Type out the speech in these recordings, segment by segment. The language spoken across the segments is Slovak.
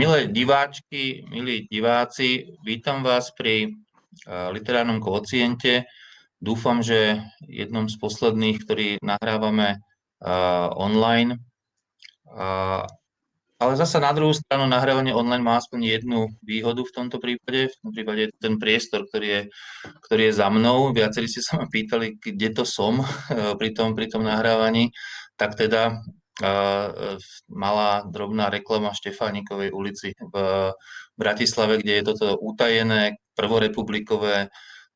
Milé diváčky, milí diváci, vítam vás pri literárnom kociente. Dúfam, že jednom z posledných, ktorý nahrávame online. Ale zasa na druhú stranu nahrávanie online má aspoň jednu výhodu v tomto prípade. V tomto prípade ten priestor, ktorý je, ktorý je za mnou. Viacerí ste sa ma pýtali, kde to som pri tom, pri tom nahrávaní. Tak teda E, malá drobná reklama Štefánikovej ulici v Bratislave, kde je toto utajené prvorepublikové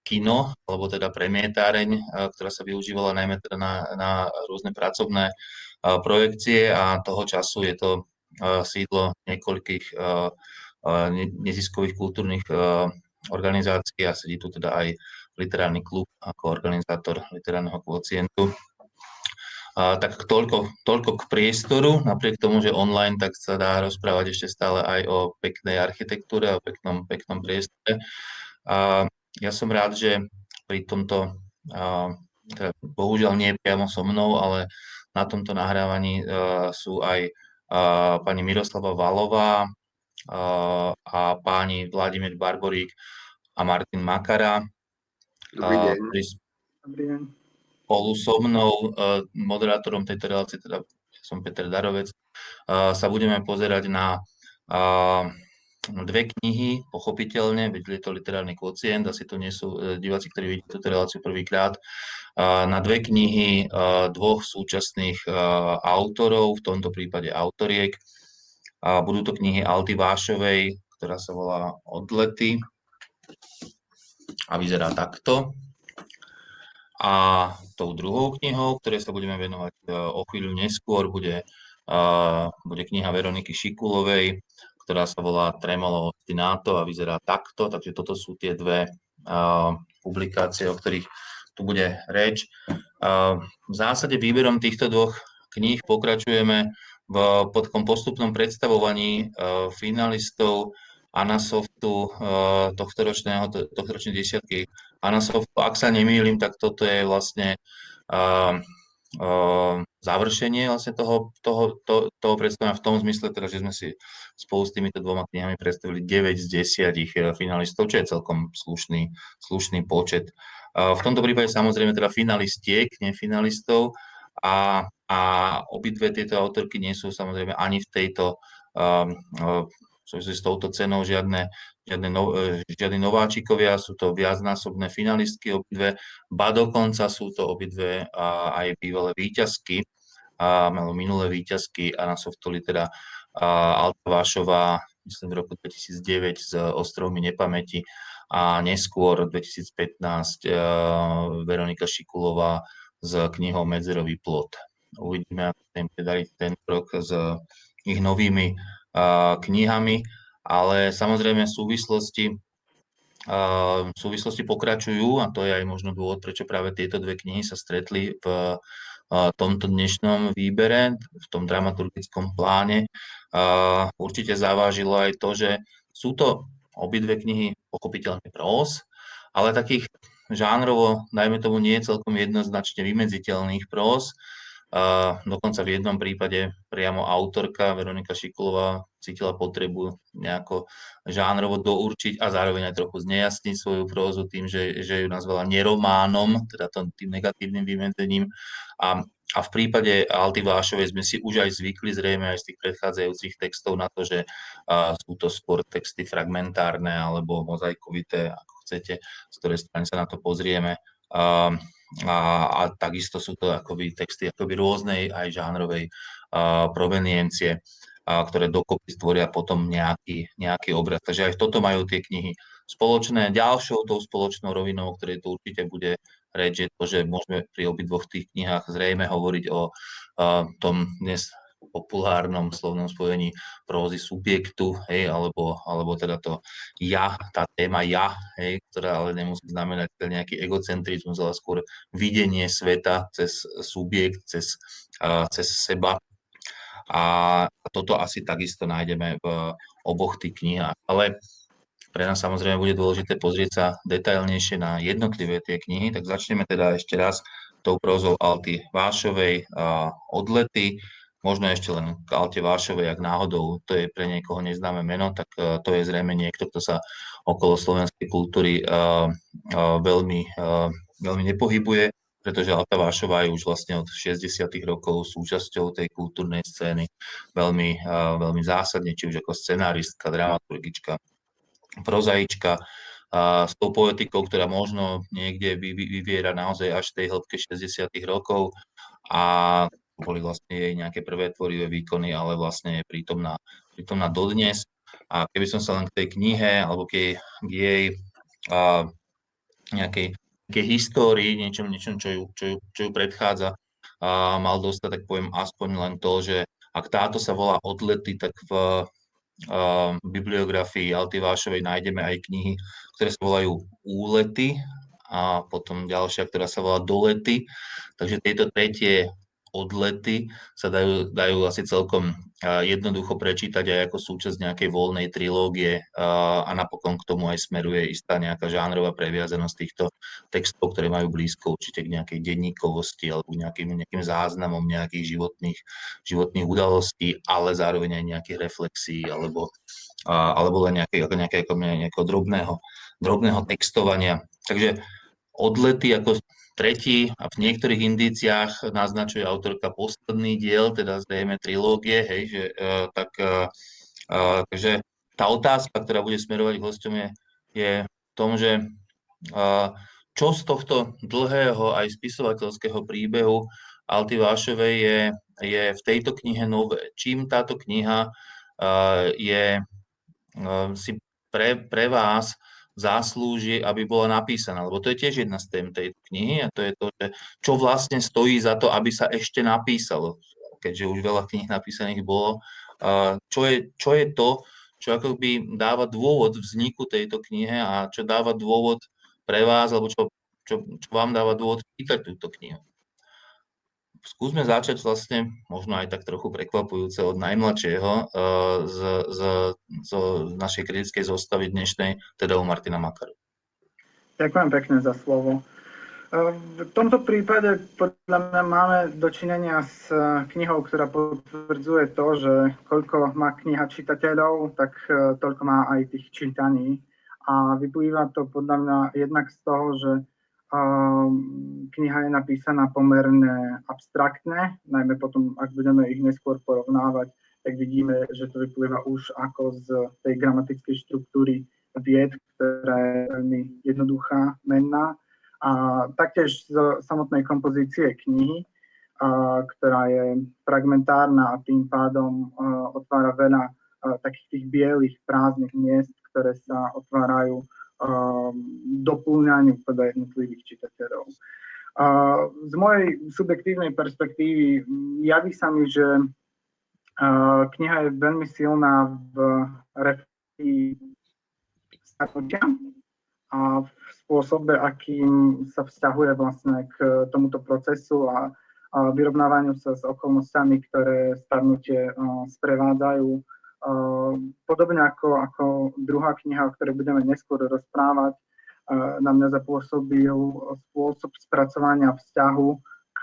kino, alebo teda premietáreň, e, ktorá sa využívala najmä teda na, na rôzne pracovné e, projekcie a toho času je to sídlo niekoľkých neziskových kultúrnych organizácií a sedí tu teda aj literárny klub ako organizátor literárneho kvocientu. Tak toľko, toľko k priestoru, napriek tomu, že online, tak sa dá rozprávať ešte stále aj o peknej architektúre o peknom, peknom priestore. A ja som rád, že pri tomto, teda bohužiaľ nie priamo so mnou, ale na tomto nahrávaní a, sú aj a, pani Miroslava Valová a, a páni Vladimír Barborík a Martin Makara. Dobrý deň. Dobrý deň spolu so mnou, moderátorom tejto relácie, teda som Peter Darovec, sa budeme pozerať na dve knihy, pochopiteľne, je to literárny kvocient, asi to nie sú diváci, ktorí vidíte túto reláciu prvýkrát, na dve knihy dvoch súčasných autorov, v tomto prípade autoriek. Budú to knihy Alty Vášovej, ktorá sa volá Odlety a vyzerá takto. A tou druhou knihou, ktorej sa budeme venovať e, o chvíľu neskôr, bude, bude kniha Veroniky Šikulovej, ktorá sa volá Tremolo ostinato a vyzerá takto. Takže toto sú tie dve publikácie, o ktorých tu bude reč. V zásade výberom týchto dvoch kníh pokračujeme v podkom postupnom predstavovaní e, finalistov Anasoftu uh, tohto ročného, tohto ročnej desiatky Anasoftu. Ak sa nemýlim, tak toto je vlastne uh, uh, završenie vlastne toho, toho, to, toho predstavenia v tom zmysle, teda, že sme si spolu s týmito dvoma knihami predstavili 9 z 10 finalistov, čo je celkom slušný, slušný počet. V tomto prípade samozrejme teda finalistiek, nie finalistov a, a obidve tieto autorky nie sú samozrejme ani v tejto um, s touto cenou žiadne, žiadne, no, e, žiadne nováčikovia, sú to viacnásobné finalistky obidve, ba dokonca sú to obidve aj bývalé výťazky, a, minulé výťazky a na softoli teda Alta Vášová, myslím v roku 2009 s Ostrovmi nepamäti a neskôr 2015 e, Veronika Šikulová s knihou Medzerový plot. Uvidíme, ako sa im ten rok s ich novými knihami, ale samozrejme súvislosti súvislosti pokračujú a to je aj možno dôvod, prečo práve tieto dve knihy sa stretli v tomto dnešnom výbere, v tom dramaturgickom pláne. Určite zavážilo aj to, že sú to obidve knihy pochopiteľne prós, ale takých žánrovo, dajme tomu, nie je celkom jednoznačne vymedziteľných prós. A dokonca v jednom prípade priamo autorka Veronika Šikulová cítila potrebu nejako žánrovo dourčiť a zároveň aj trochu znejasniť svoju prózu tým, že, že ju nazvala nerománom, teda tým negatívnym vymedzením. A, a v prípade Alty Vášovej sme si už aj zvykli zrejme aj z tých predchádzajúcich textov na to, že a, sú to skôr texty fragmentárne alebo mozaikovité, ako chcete, z ktorej strany sa na to pozrieme. A, a, a takisto sú to akoby texty akoby rôznej aj žánrovej a, proveniencie, a, ktoré dokopy stvoria potom nejaký, nejaký obraz. Takže aj toto majú tie knihy spoločné. Ďalšou tou spoločnou rovinou, o ktorej to určite bude reč, je to, že môžeme pri obidvoch tých knihách zrejme hovoriť o a, tom dnes populárnom slovnom spojení prózy subjektu, hej, alebo, alebo teda to ja, tá téma ja, hej, ktorá ale nemusí znamenať nejaký egocentrizmus, ale skôr videnie sveta cez subjekt, cez, uh, cez seba. A toto asi takisto nájdeme v oboch tých knihách. Ale pre nás samozrejme bude dôležité pozrieť sa detailnejšie na jednotlivé tie knihy, tak začneme teda ešte raz tou prozou Alty Vášovej odlety, možno ešte len k Alte Vášovej, ak náhodou to je pre niekoho neznáme meno, tak e, to je zrejme niekto, kto sa okolo slovenskej kultúry e, e, veľmi, veľmi nepohybuje, pretože Alta Vášová je už vlastne od 60. rokov súčasťou tej kultúrnej scény veľmi, veľmi zásadne, či už ako scenáristka, dramaturgička, prozaička, a s tou poetikou, ktorá možno niekde vyviera naozaj až v tej hĺbke 60. rokov a boli vlastne jej nejaké prvé tvorivé výkony, ale vlastne je prítomná, prítomná dodnes. A keby som sa len k tej knihe alebo k jej, k jej a, nejakej, nejakej histórii, niečom, niečom čo, ju, čo, ju, čo ju predchádza, a mal dostať, tak poviem aspoň len to, že ak táto sa volá Odlety, tak v v bibliografii Alty Vášovej nájdeme aj knihy, ktoré sa volajú Úlety a potom ďalšia, ktorá sa volá Dolety. Takže tieto tretie odlety sa dajú, dajú asi celkom jednoducho prečítať aj ako súčasť nejakej voľnej trilógie a napokon k tomu aj smeruje istá nejaká žánrová previazanosť týchto textov, ktoré majú blízko určite k nejakej denníkovosti alebo nejakým, nejakým záznamom nejakých životných, životných udalostí, ale zároveň aj nejakých reflexí alebo, alebo len nejakého, nejakého, nejakého drobného, drobného textovania. Takže odlety ako tretí a v niektorých indíciách naznačuje autorka posledný diel, teda zrejme trilógie, hej, že, uh, tak, uh, takže tá otázka, ktorá bude smerovať k hostom je, je v tom, že uh, čo z tohto dlhého aj spisovateľského príbehu Alty Vášovej je, je v tejto knihe nové. Čím táto kniha uh, je uh, si pre, pre vás zaslúži, aby bola napísaná. Lebo to je tiež jedna z tém tejto knihy a to je to, že čo vlastne stojí za to, aby sa ešte napísalo. Keďže už veľa kníh napísaných bolo. Čo je, čo je to, čo akoby dáva dôvod vzniku tejto knihe a čo dáva dôvod pre vás, alebo čo, čo, čo vám dáva dôvod čítať túto knihu skúsme začať vlastne, možno aj tak trochu prekvapujúce od najmladšieho uh, z, z, z našej kritickej zostavy dnešnej, teda u Martina Makaru. Ďakujem pekne za slovo. V tomto prípade podľa mňa máme dočinenia s knihou, ktorá potvrdzuje to, že koľko má kniha čitateľov, tak toľko má aj tých čítaní. A vyplýva to podľa mňa jednak z toho, že kniha je napísaná pomerne abstraktne, najmä potom, ak budeme ich neskôr porovnávať, tak vidíme, že to vyplýva už ako z tej gramatickej štruktúry vied, ktorá je veľmi jednoduchá, menná. A taktiež z samotnej kompozície knihy, a, ktorá je fragmentárna a tým pádom a, otvára veľa a, takých tých bielých prázdnych miest, ktoré sa otvárajú doplňaniu teda jednotlivých čitateľov. Z mojej subjektívnej perspektívy javí sa mi, že kniha je veľmi silná v reflexii starnutia a v spôsobe, akým sa vzťahuje vlastne k tomuto procesu a, vyrovnávaniu sa s okolnostiami, ktoré starnutie sprevádzajú podobne ako, ako druhá kniha, o ktorej budeme neskôr rozprávať, ehm, na mňa zapôsobil spôsob spracovania vzťahu k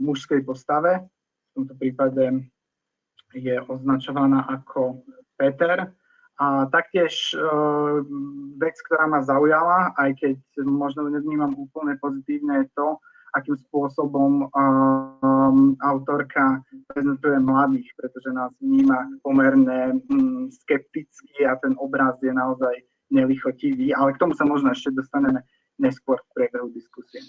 mužskej postave. V tomto prípade je označovaná ako Peter. A taktiež ehm, vec, ktorá ma zaujala, aj keď možno nevnímam úplne pozitívne, je to, akým spôsobom um, autorka prezentuje mladých, pretože nás vníma pomerne um, skepticky a ten obraz je naozaj nelichotivý, ale k tomu sa možno ešte dostaneme neskôr v priebehu diskusie.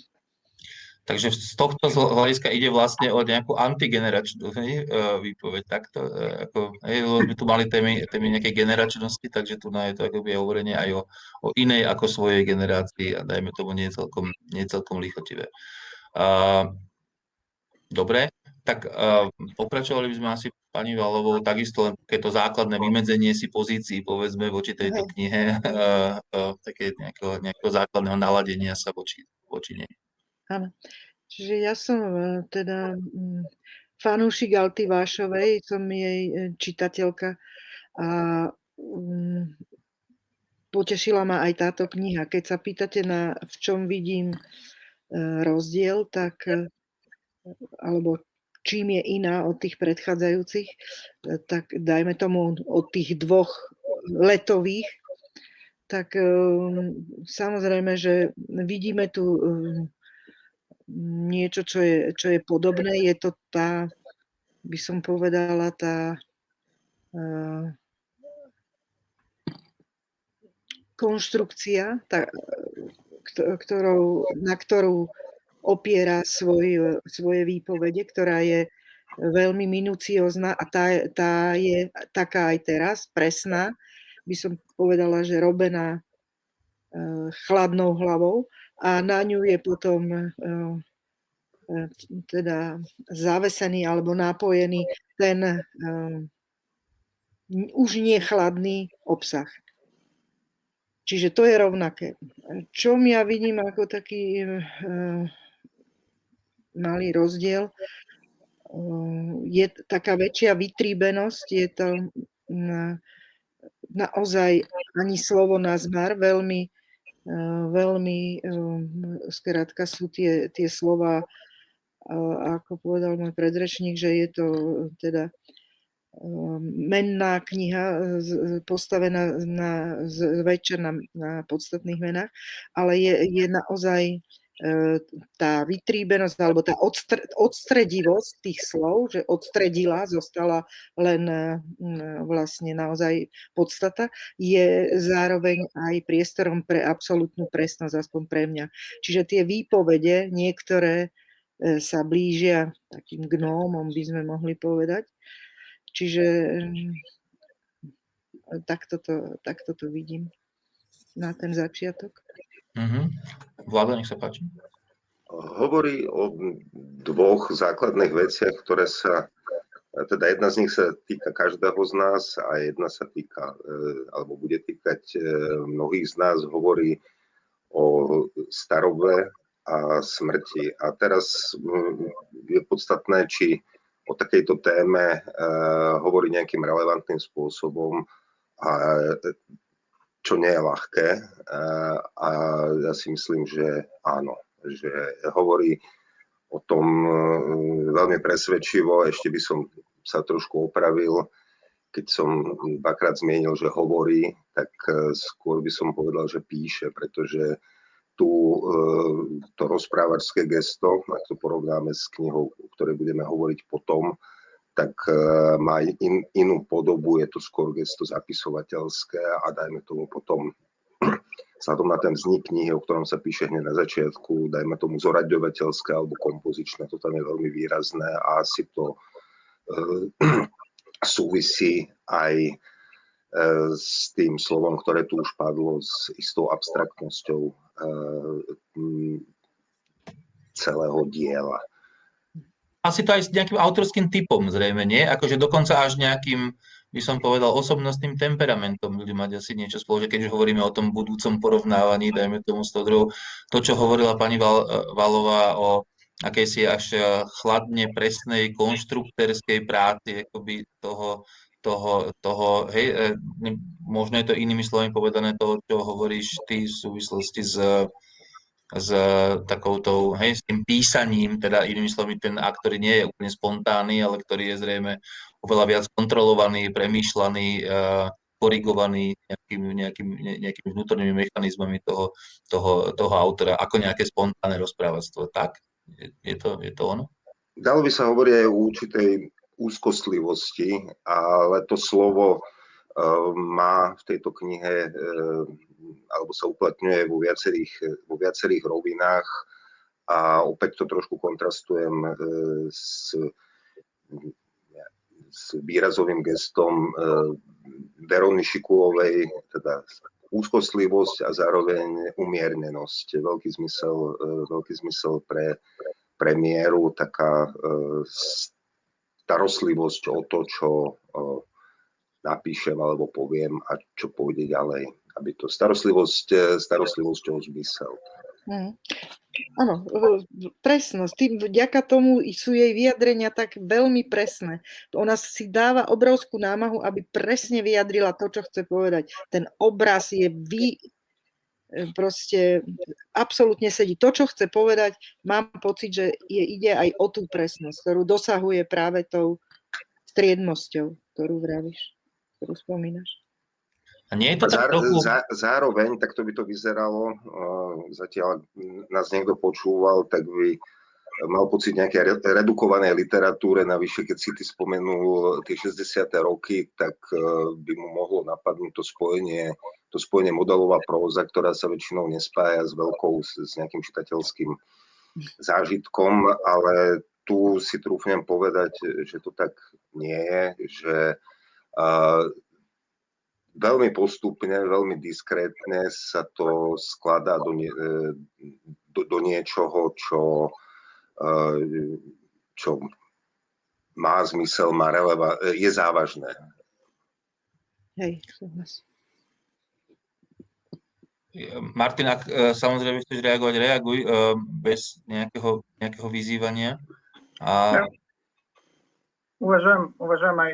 Takže z tohto hľadiska ide vlastne o nejakú antigeneračnú hej, e, výpoveď takto. E, ako, my tu mali témy, témy nejakej generačnosti, takže tu je to akoby hovorenie aj o, o inej ako svojej generácii a dajme tomu nie celkom, nie celkom lichotivé. Dobre, tak uh, pokračovali by sme asi pani Valovou takisto len takéto základné vymedzenie si pozícií, povedzme, voči tejto knihe, uh, uh, také nejakého, nejakého základného naladenia sa voči, voči nej. Áno. Čiže ja som teda mm, fanúšik Alty Vášovej, som jej čitateľka a um, potešila ma aj táto kniha. Keď sa pýtate, na, v čom vidím rozdiel, tak alebo čím je iná od tých predchádzajúcich, tak dajme tomu od tých dvoch letových, tak um, samozrejme, že vidíme tu um, niečo, čo je, čo je podobné. Je to tá, by som povedala, tá konštrukcia, tá, ktorou, na ktorú opiera svoj, svoje výpovede, ktorá je veľmi minuciózna a tá, tá je taká aj teraz, presná. By som povedala, že robená uh, chladnou hlavou a na ňu je potom uh, teda zavesený alebo napojený ten uh, už nie chladný obsah. Čiže to je rovnaké. Čo ja vidím ako taký uh, malý rozdiel. Je taká väčšia vytríbenosť, je to naozaj ani slovo na zmar, veľmi, veľmi, skrátka sú tie, tie slova, ako povedal môj predrečník, že je to teda menná kniha postavená na, zväčša na, na podstatných menách, ale je, je naozaj tá vytríbenosť alebo tá odstre, odstredivosť tých slov, že odstredila, zostala len vlastne naozaj podstata, je zároveň aj priestorom pre absolútnu presnosť, aspoň pre mňa. Čiže tie výpovede, niektoré e, sa blížia takým gnómom, by sme mohli povedať. Čiže takto to, takto to vidím na ten začiatok. Mm-hmm. Vláda, nech sa páči. Hovorí o dvoch základných veciach, ktoré sa, teda jedna z nich sa týka každého z nás a jedna sa týka, e, alebo bude týkať mnohých z nás, hovorí o starobe a smrti. A teraz je podstatné, či o takejto téme e, hovorí nejakým relevantným spôsobom a čo nie je ľahké a ja si myslím, že áno, že hovorí o tom veľmi presvedčivo, ešte by som sa trošku opravil, keď som dvakrát zmienil, že hovorí, tak skôr by som povedal, že píše, pretože tu e, to rozprávačské gesto, ak to porovnáme s knihou, o ktorej budeme hovoriť potom, tak e, má in, inú podobu, je to skôr gesto zapisovateľské a dajme tomu potom vzhľadom na ten vznik knihy, o ktorom sa píše hneď na začiatku, dajme tomu zoraďovateľské alebo kompozičné, to tam je veľmi výrazné a asi to uh, súvisí aj s tým slovom, ktoré tu už padlo, s istou abstraktnosťou uh, celého diela asi to aj s nejakým autorským typom zrejme, nie? Akože dokonca až nejakým, by som povedal, osobnostným temperamentom ľudí mať asi niečo spoločné, keď už hovoríme o tom budúcom porovnávaní, dajme tomu s. To, čo hovorila pani Val, Valová o akejsi až eh, chladne presnej konštrukterskej práci, akoby toho, toho, toho, hej, eh, možno je to inými slovami povedané toho, čo hovoríš ty v súvislosti s s takoutou, hej, s tým písaním, teda inými slovami ten akt, ktorý nie je úplne spontánny, ale ktorý je zrejme oveľa viac kontrolovaný, premýšľaný, uh, korigovaný nejakými, nejakými, nejakými vnútornými mechanizmami toho, toho, toho autora, ako nejaké spontánne rozprávactvo. Tak? Je, to, je to ono? Dalo by sa hovoriť aj o určitej úzkostlivosti, ale to slovo uh, má v tejto knihe uh, alebo sa uplatňuje vo viacerých, vo viacerých rovinách a opäť to trošku kontrastujem e, s, s výrazovým gestom Verony Šikulovej, teda úzkostlivosť a zároveň umiernenosť. Veľký zmysel, veľký zmysel pre, premiéru taká starostlivosť o to, čo napíšem alebo poviem a čo pôjde ďalej. Aby to starostlivosť, starostlivosť o zmysel. Mm. Áno, presnosť. Tým, vďaka tomu sú jej vyjadrenia tak veľmi presné. Ona si dáva obrovskú námahu, aby presne vyjadrila to, čo chce povedať. Ten obraz je vy, proste absolútne sedí. To, čo chce povedať, mám pocit, že je, ide aj o tú presnosť, ktorú dosahuje práve tou striednosťou, ktorú vravíš, ktorú spomínaš. A nie je to tak trochu... Zá, zároveň, tak to by to vyzeralo, zatiaľ nás niekto počúval, tak by mal pocit nejaké redukovanej literatúre, navyše keď si ty spomenul tie 60. roky, tak e, by mu mohlo napadnúť to spojenie, to spojenie modelová próza, ktorá sa väčšinou nespája s veľkou, s nejakým čitateľským zážitkom, ale tu si trúfnem povedať, že to tak nie je, že veľmi postupne, veľmi diskrétne sa to skladá do, nie, e, do, do niečoho, čo, e, čo má zmysel, má releva, je závažné. Hej, súhlas. Martin, ak e, samozrejme chceš reagovať, reaguj bez nejakého, nejakého vyzývania. A... Uvažujem, uvažujem aj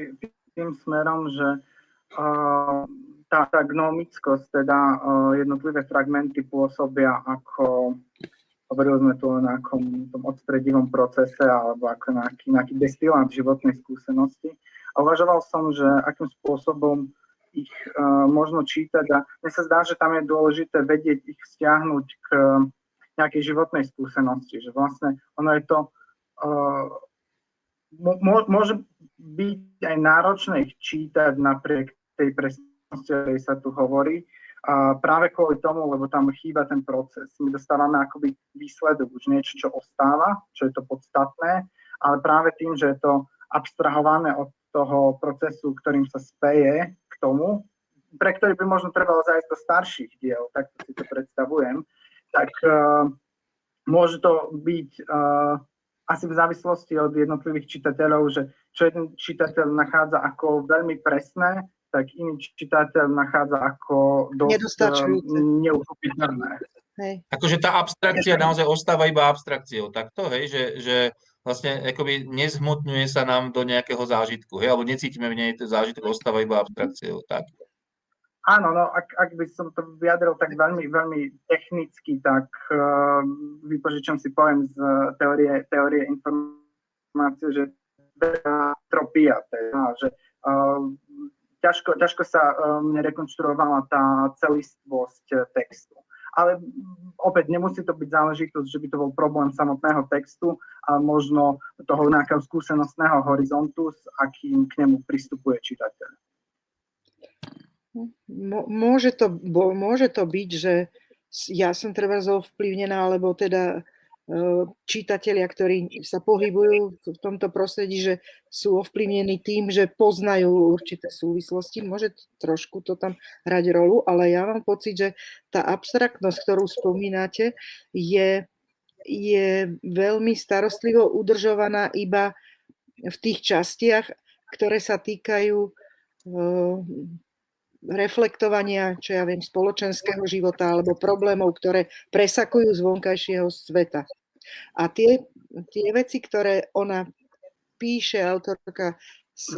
tým smerom, že tá, tá gnomickosť, teda jednotlivé fragmenty pôsobia ako, hovorili sme tu o nejakom tom odstredivom procese alebo ako nejaký, nejaký destilát životnej skúsenosti. A uvažoval som, že akým spôsobom ich uh, možno čítať a mne sa zdá, že tam je dôležité vedieť ich vzťahnuť k nejakej životnej skúsenosti, že vlastne ono je to, uh, môže byť aj náročné ich čítať napriek tej presnosti, o ktorej sa tu hovorí. A práve kvôli tomu, lebo tam chýba ten proces. My dostávame akoby výsledok, už niečo, čo ostáva, čo je to podstatné, ale práve tým, že je to abstrahované od toho procesu, ktorým sa speje tomu, pre ktorý by možno trebalo zájsť do starších diel, tak si to predstavujem, tak uh, môže to byť uh, asi v závislosti od jednotlivých čitateľov, že čo jeden čitateľ nachádza ako veľmi presné, tak iný čitateľ nachádza ako dosť um, neuchopiteľné. Akože tá abstrakcia naozaj ostáva iba abstrakciou, takto, hej, že, že vlastne akoby nezhmotňuje sa nám do nejakého zážitku, hej, alebo necítime v nej ten zážitok, ostáva iba abstrakciou, tak? Áno, no ak, ak by som to vyjadril tak veľmi, veľmi technicky, tak uh, vypožičam si pojem z teórie, teórie informácie, že tropia, teda, že uh, ťažko, ťažko sa um, rekonštruovala tá celistvosť eh, textu. Ale opäť nemusí to byť záležitosť, že by to bol problém samotného textu, ale možno toho nejakého skúsenostného horizontu, s akým k nemu pristupuje čitateľ. Môže to, môže to byť, že ja som treba zovplyvnená, alebo teda čítatelia, ktorí sa pohybujú v tomto prostredí, že sú ovplyvnení tým, že poznajú určité súvislosti. Môže trošku to tam hrať rolu, ale ja mám pocit, že tá abstraktnosť, ktorú spomínate, je, je veľmi starostlivo udržovaná iba v tých častiach, ktoré sa týkajú reflektovania, čo ja viem, spoločenského života alebo problémov, ktoré presakujú z vonkajšieho sveta. A tie, tie veci, ktoré ona píše, autorka z,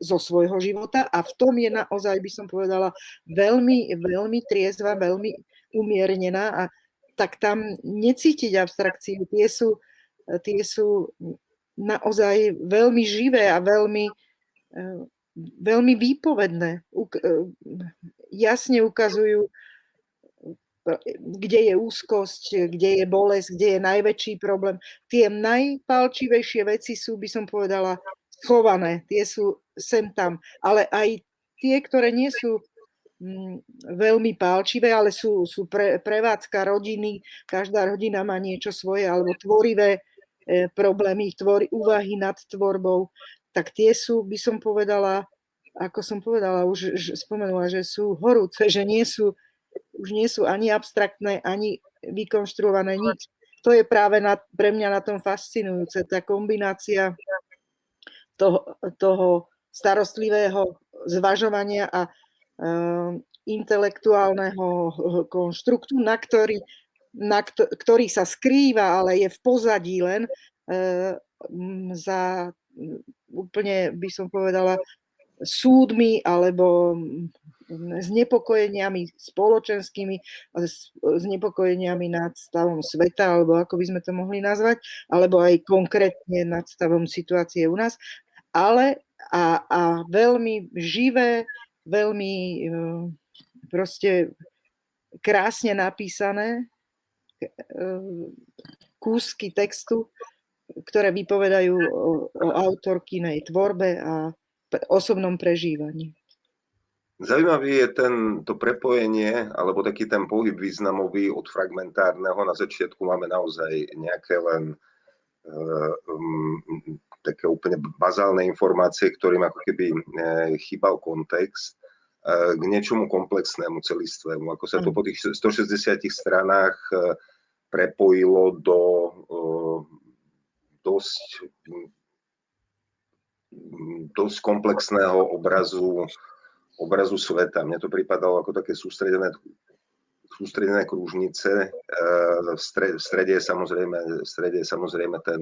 zo svojho života a v tom je naozaj, by som povedala, veľmi, veľmi triezva, veľmi umiernená a tak tam necítiť abstrakciu. Tie sú, tie sú naozaj veľmi živé a veľmi veľmi výpovedné. Jasne ukazujú, kde je úzkosť, kde je bolesť, kde je najväčší problém. Tie najpalčivejšie veci sú, by som povedala, schované. Tie sú sem tam. Ale aj tie, ktoré nie sú mm, veľmi pálčivé, ale sú, sú pre, prevádzka rodiny, každá rodina má niečo svoje, alebo tvorivé e, problémy, tvor, úvahy nad tvorbou tak tie sú, by som povedala, ako som povedala, už spomenula, že sú horúce, že nie sú, už nie sú ani abstraktné, ani vykonštruované nič. to je práve na, pre mňa na tom fascinujúce, tá kombinácia toho, toho starostlivého zvažovania a uh, intelektuálneho konštruktu, na ktorý, na ktorý sa skrýva, ale je v pozadí len uh, za úplne, by som povedala, súdmi alebo znepokojeniami spoločenskými, znepokojeniami nad stavom sveta, alebo ako by sme to mohli nazvať, alebo aj konkrétne nad stavom situácie u nás, ale a, a veľmi živé, veľmi e, proste krásne napísané e, kúsky textu, ktoré vypovedajú o, o autorkynej tvorbe a osobnom prežívaní. Zaujímavý je ten, to prepojenie, alebo taký ten pohyb významový od fragmentárneho. Na začiatku máme naozaj nejaké len um, také úplne bazálne informácie, ktorým ako keby uh, chýbal kontext uh, k niečomu komplexnému, celistvému. Ako sa to po tých 160 stranách prepojilo do dosť dosť komplexného obrazu obrazu sveta. Mne to pripadalo ako také sústredené, sústredené krúžnice. V strede, v strede, je samozrejme, v strede je samozrejme ten,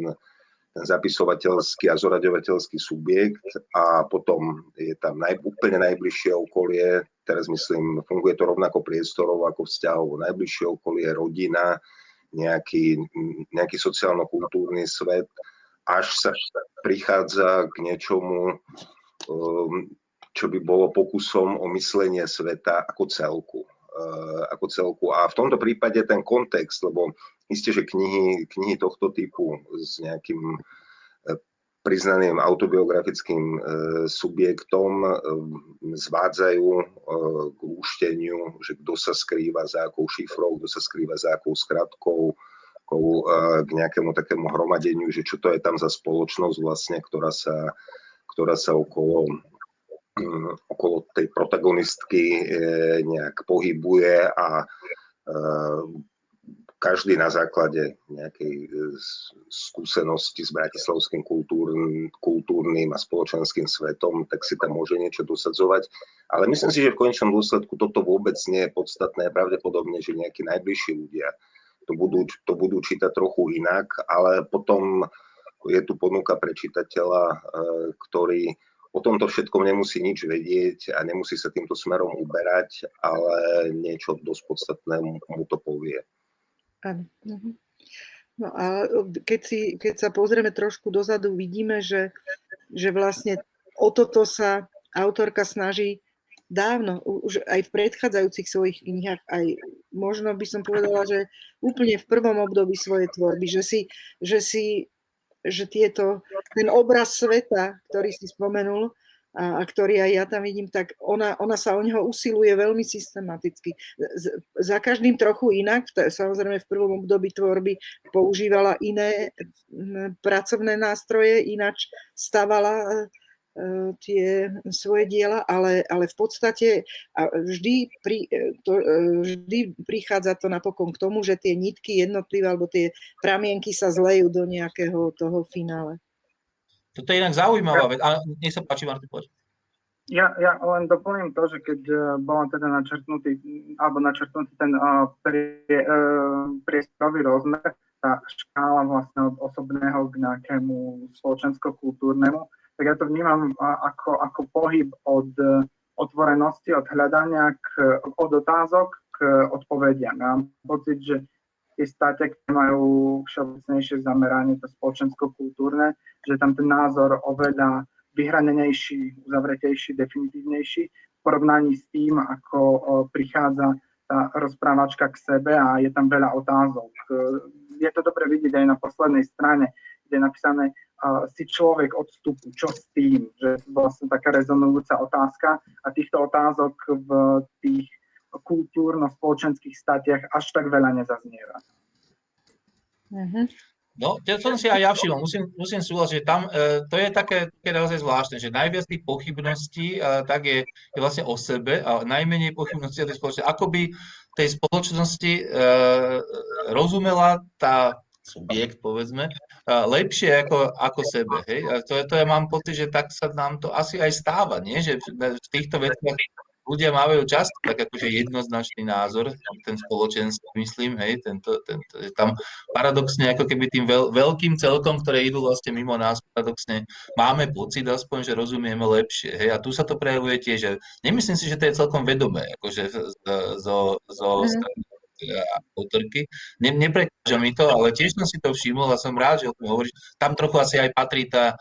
ten zapisovateľský a zoraďovateľský subjekt a potom je tam naj, úplne najbližšie okolie, teraz myslím, funguje to rovnako priestorov ako vzťahov, najbližšie okolie, rodina, nejaký, nejaký sociálno-kultúrny svet, až sa prichádza k niečomu, um, čo by bolo pokusom o myslenie sveta ako celku. Eh, ako celku. A v tomto prípade ten kontext, lebo isté, že knihy, knihy tohto typu s nejakým priznaným autobiografickým eh, subjektom zvádzajú k úšteniu, že kto sa skrýva za akou šifrou, kto sa skrýva za akou skratkou, k nejakému takému hromadeniu, že čo to je tam za spoločnosť vlastne, ktorá sa, ktorá sa okolo Mm, okolo tej protagonistky e, nejak pohybuje a e, každý na základe nejakej e, skúsenosti s bratislavským kultúrnym, a spoločenským svetom, tak si tam môže niečo dosadzovať. Ale myslím si, že v konečnom dôsledku toto vôbec nie je podstatné. Pravdepodobne, že nejakí najbližší ľudia to budú, to budú čítať trochu inak, ale potom je tu ponuka pre čitateľa, ktorý o tomto všetkom nemusí nič vedieť a nemusí sa týmto smerom uberať, ale niečo dosť podstatné mu to povie. Mhm. No a keď, si, keď sa pozrieme trošku dozadu, vidíme, že, že vlastne o toto sa autorka snaží dávno, už aj v predchádzajúcich svojich knihách, aj možno by som povedala, že úplne v prvom období svojej tvorby, že si, že si že tieto, ten obraz sveta, ktorý si spomenul, a, a ktorý aj ja tam vidím, tak ona, ona sa o neho usiluje veľmi systematicky. Z, za každým trochu inak, samozrejme v prvom období tvorby používala iné pracovné nástroje, ináč stavala E, tie svoje diela, ale, ale v podstate vždy, pri, e, to, e, vždy prichádza to napokon k tomu, že tie nitky jednotlivé alebo tie pramienky sa zlejú do nejakého toho finále. Toto je inak zaujímavá vec. A nech sa páči, Martin, poď. Ja, ja len doplním to, že keď bol teda načrtnutý, alebo načrtnutý ten uh, prie, uh, priestorový rozmer, tá škála vlastne od osobného k nejakému spoločensko-kultúrnemu, tak ja to vnímam ako, ako pohyb od otvorenosti, od hľadania k, od otázok k odpovediam. Ja mám pocit, že tie state, ktoré majú všeobecnejšie zameranie, to spoločensko-kultúrne, že tam ten názor oveľa vyhranenejší, uzavretejší, definitívnejší v porovnaní s tým, ako prichádza tá rozprávačka k sebe a je tam veľa otázok. Je to dobre vidieť aj na poslednej strane, kde je napísané si človek odstupu, čo s tým, že vlastne taká rezonujúca otázka a týchto otázok v tých kultúrno-spoločenských statiach až tak veľa nezaznieva. Mm-hmm. No, to som si aj ja všimol, musím, musím súhlasiť, že tam e, to je také, také naozaj zvláštne, že najviac tých pochybností e, tak je, je vlastne o sebe a najmenej pochybností o tej spoločnosti. Ako by tej spoločnosti e, rozumela tá subjekt, povedzme, lepšie ako, ako sebe. Hej? A to, to ja mám pocit, že tak sa nám to asi aj stáva, nie? že v týchto veciach ľudia mávajú často tak akože jednoznačný názor, ten spoločenský, myslím, hej, tento, tento, tam paradoxne ako keby tým veľ, veľkým celkom, ktoré idú vlastne mimo nás, paradoxne máme pocit aspoň, že rozumieme lepšie, hej, a tu sa to prejavuje tiež, že nemyslím si, že to je celkom vedomé, akože zo, zo mm autorky. Ne, neprekáža mi to, ale tiež som si to všimol a som rád, že o tom hovoríš. Tam trochu asi aj patrí tá,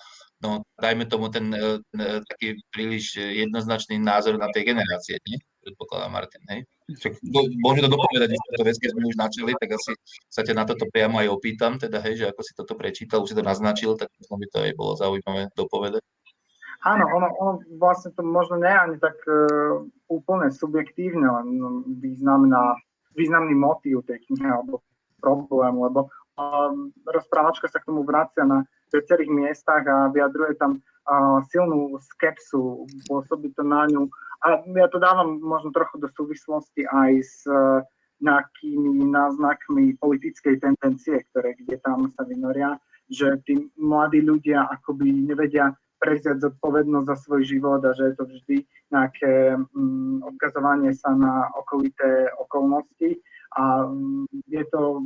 no dajme tomu ten, ten e, taký príliš jednoznačný názor na tej generácie, nie? Predpokladám Martin, hej? Však môžu to dopovedať, to vec, keď sme už načali, tak asi sa ťa na toto priamo aj opýtam, teda hej, že ako si toto prečítal, už si to naznačil, tak možno by to aj bolo zaujímavé dopovedať. Áno, ono, ono vlastne to možno nie ani tak uh, úplne subjektívne, len významná, významný motív tej knihy alebo problému, lebo um, rozprávačka sa k tomu vracia na viacerých miestach a vyjadruje tam uh, silnú skepsu, pôsobí to na ňu. A ja to dávam možno trochu do súvislosti aj s uh, nejakými náznakmi politickej tendencie, ktoré kde tam sa vynoria, že tí mladí ľudia akoby nevedia prevziať zodpovednosť za svoj život a že je to vždy nejaké um, odkazovanie sa na okolité okolnosti a um, je to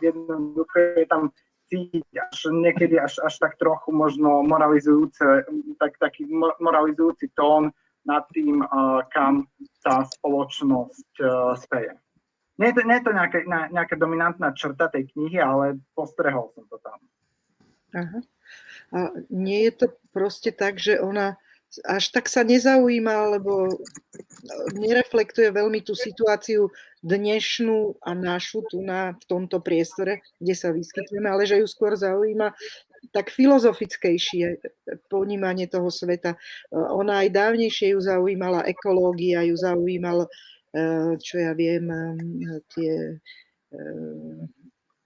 jednoduché, je tam cítiť až niekedy až, až tak trochu možno moralizujúce, tak, taký moralizujúci tón nad tým, uh, kam tá spoločnosť uh, speje. Nie je to, nie je to nejaká, nejaká dominantná črta tej knihy, ale postrehol som to tam. Aha. A nie je to proste tak, že ona až tak sa nezaujíma, lebo nereflektuje veľmi tú situáciu dnešnú a našu tu na, v tomto priestore, kde sa vyskytujeme, ale že ju skôr zaujíma tak filozofickejšie ponímanie toho sveta. Ona aj dávnejšie ju zaujímala ekológia, ju zaujímal, čo ja viem, tie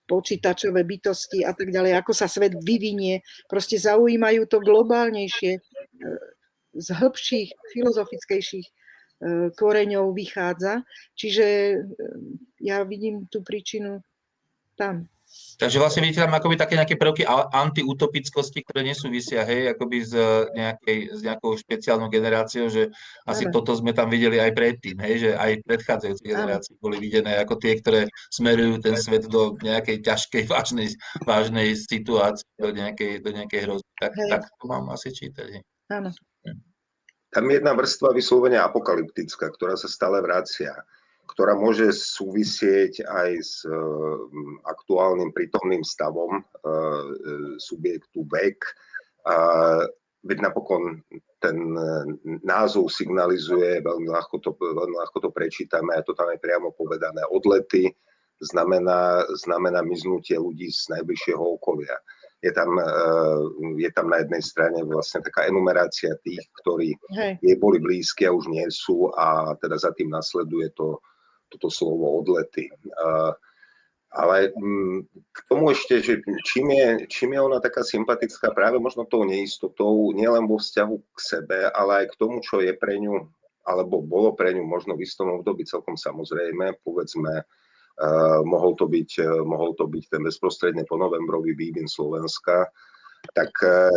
počítačové bytosti a tak ďalej, ako sa svet vyvinie. Proste zaujímajú to globálnejšie z hĺbších, filozofickejších e, koreňov vychádza. Čiže e, ja vidím tú príčinu tam. Takže vlastne vidíte tam akoby také nejaké prvky antiutopickosti, ktoré nesúvisia, hej, akoby z, nejakej, z nejakou špeciálnou generáciou, že asi ano. toto sme tam videli aj predtým, hej, že aj predchádzajúce generácie boli videné ako tie, ktoré smerujú ten svet do nejakej ťažkej, vážnej, vážnej situácie, do nejakej, do nejakej hrozby. Tak, tak to mám asi čítať. Áno. Tam je jedna vrstva vyslovene apokalyptická, ktorá sa stále vracia, ktorá môže súvisieť aj s uh, aktuálnym prítomným stavom uh, subjektu vek. Veď napokon ten názov signalizuje, veľmi ľahko, to, veľmi ľahko to prečítame, a to tam je priamo povedané, odlety znamená, znamená miznutie ľudí z najbližšieho okolia je tam, eh, je tam na jednej strane vlastne taká enumerácia tých, ktorí Hej. jej boli blízki a už nie sú a teda za tým nasleduje to, toto slovo odlety. Eh, ale mm, k tomu ešte, že čím je, čím je ona taká sympatická práve možno tou neistotou, nielen vo vzťahu k sebe, ale aj k tomu, čo je pre ňu, alebo bolo pre ňu možno v istom období celkom samozrejme, povedzme, mohol, to byť, uh, mohol to byť ten bezprostredne po novembrový vývin Slovenska, tak uh,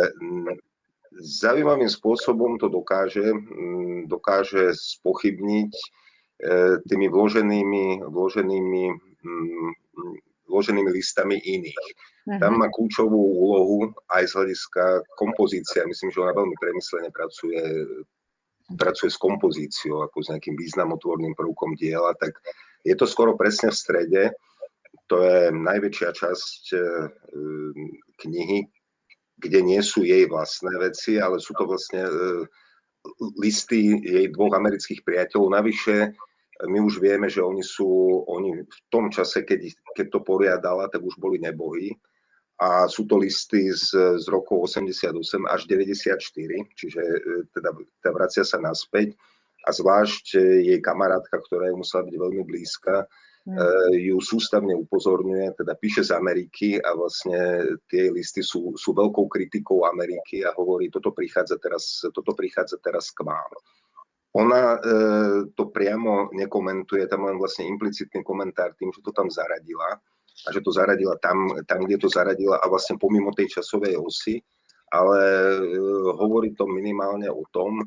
zaujímavým spôsobom to dokáže, um, dokáže spochybniť tými vloženými, vloženými, um, vloženými listami iných. Tam má kľúčovú úlohu aj z hľadiska kompozícia. Myslím, že ona veľmi premyslene pracuje pracuje s kompozíciou, ako s nejakým významotvorným prvkom diela, tak je to skoro presne v strede. To je najväčšia časť e, knihy, kde nie sú jej vlastné veci, ale sú to vlastne e, listy jej dvoch amerických priateľov. Navyše, my už vieme, že oni sú, oni v tom čase, keď, keď to poriadala, tak už boli nebohí. A sú to listy z, z rokov 88 až 94, čiže e, teda, teda vracia sa naspäť a zvlášť e, jej kamarátka, ktorá je musela byť veľmi blízka, mm. ju sústavne upozorňuje, teda píše z Ameriky a vlastne tie listy sú, sú veľkou kritikou Ameriky a hovorí, toto prichádza teraz, toto prichádza teraz k vám. Ona e, to priamo nekomentuje, tam len vlastne implicitný komentár tým, že to tam zaradila. a že to zaradila tam, tam, kde to zaradila a vlastne pomimo tej časovej osy, ale e, hovorí to minimálne o tom,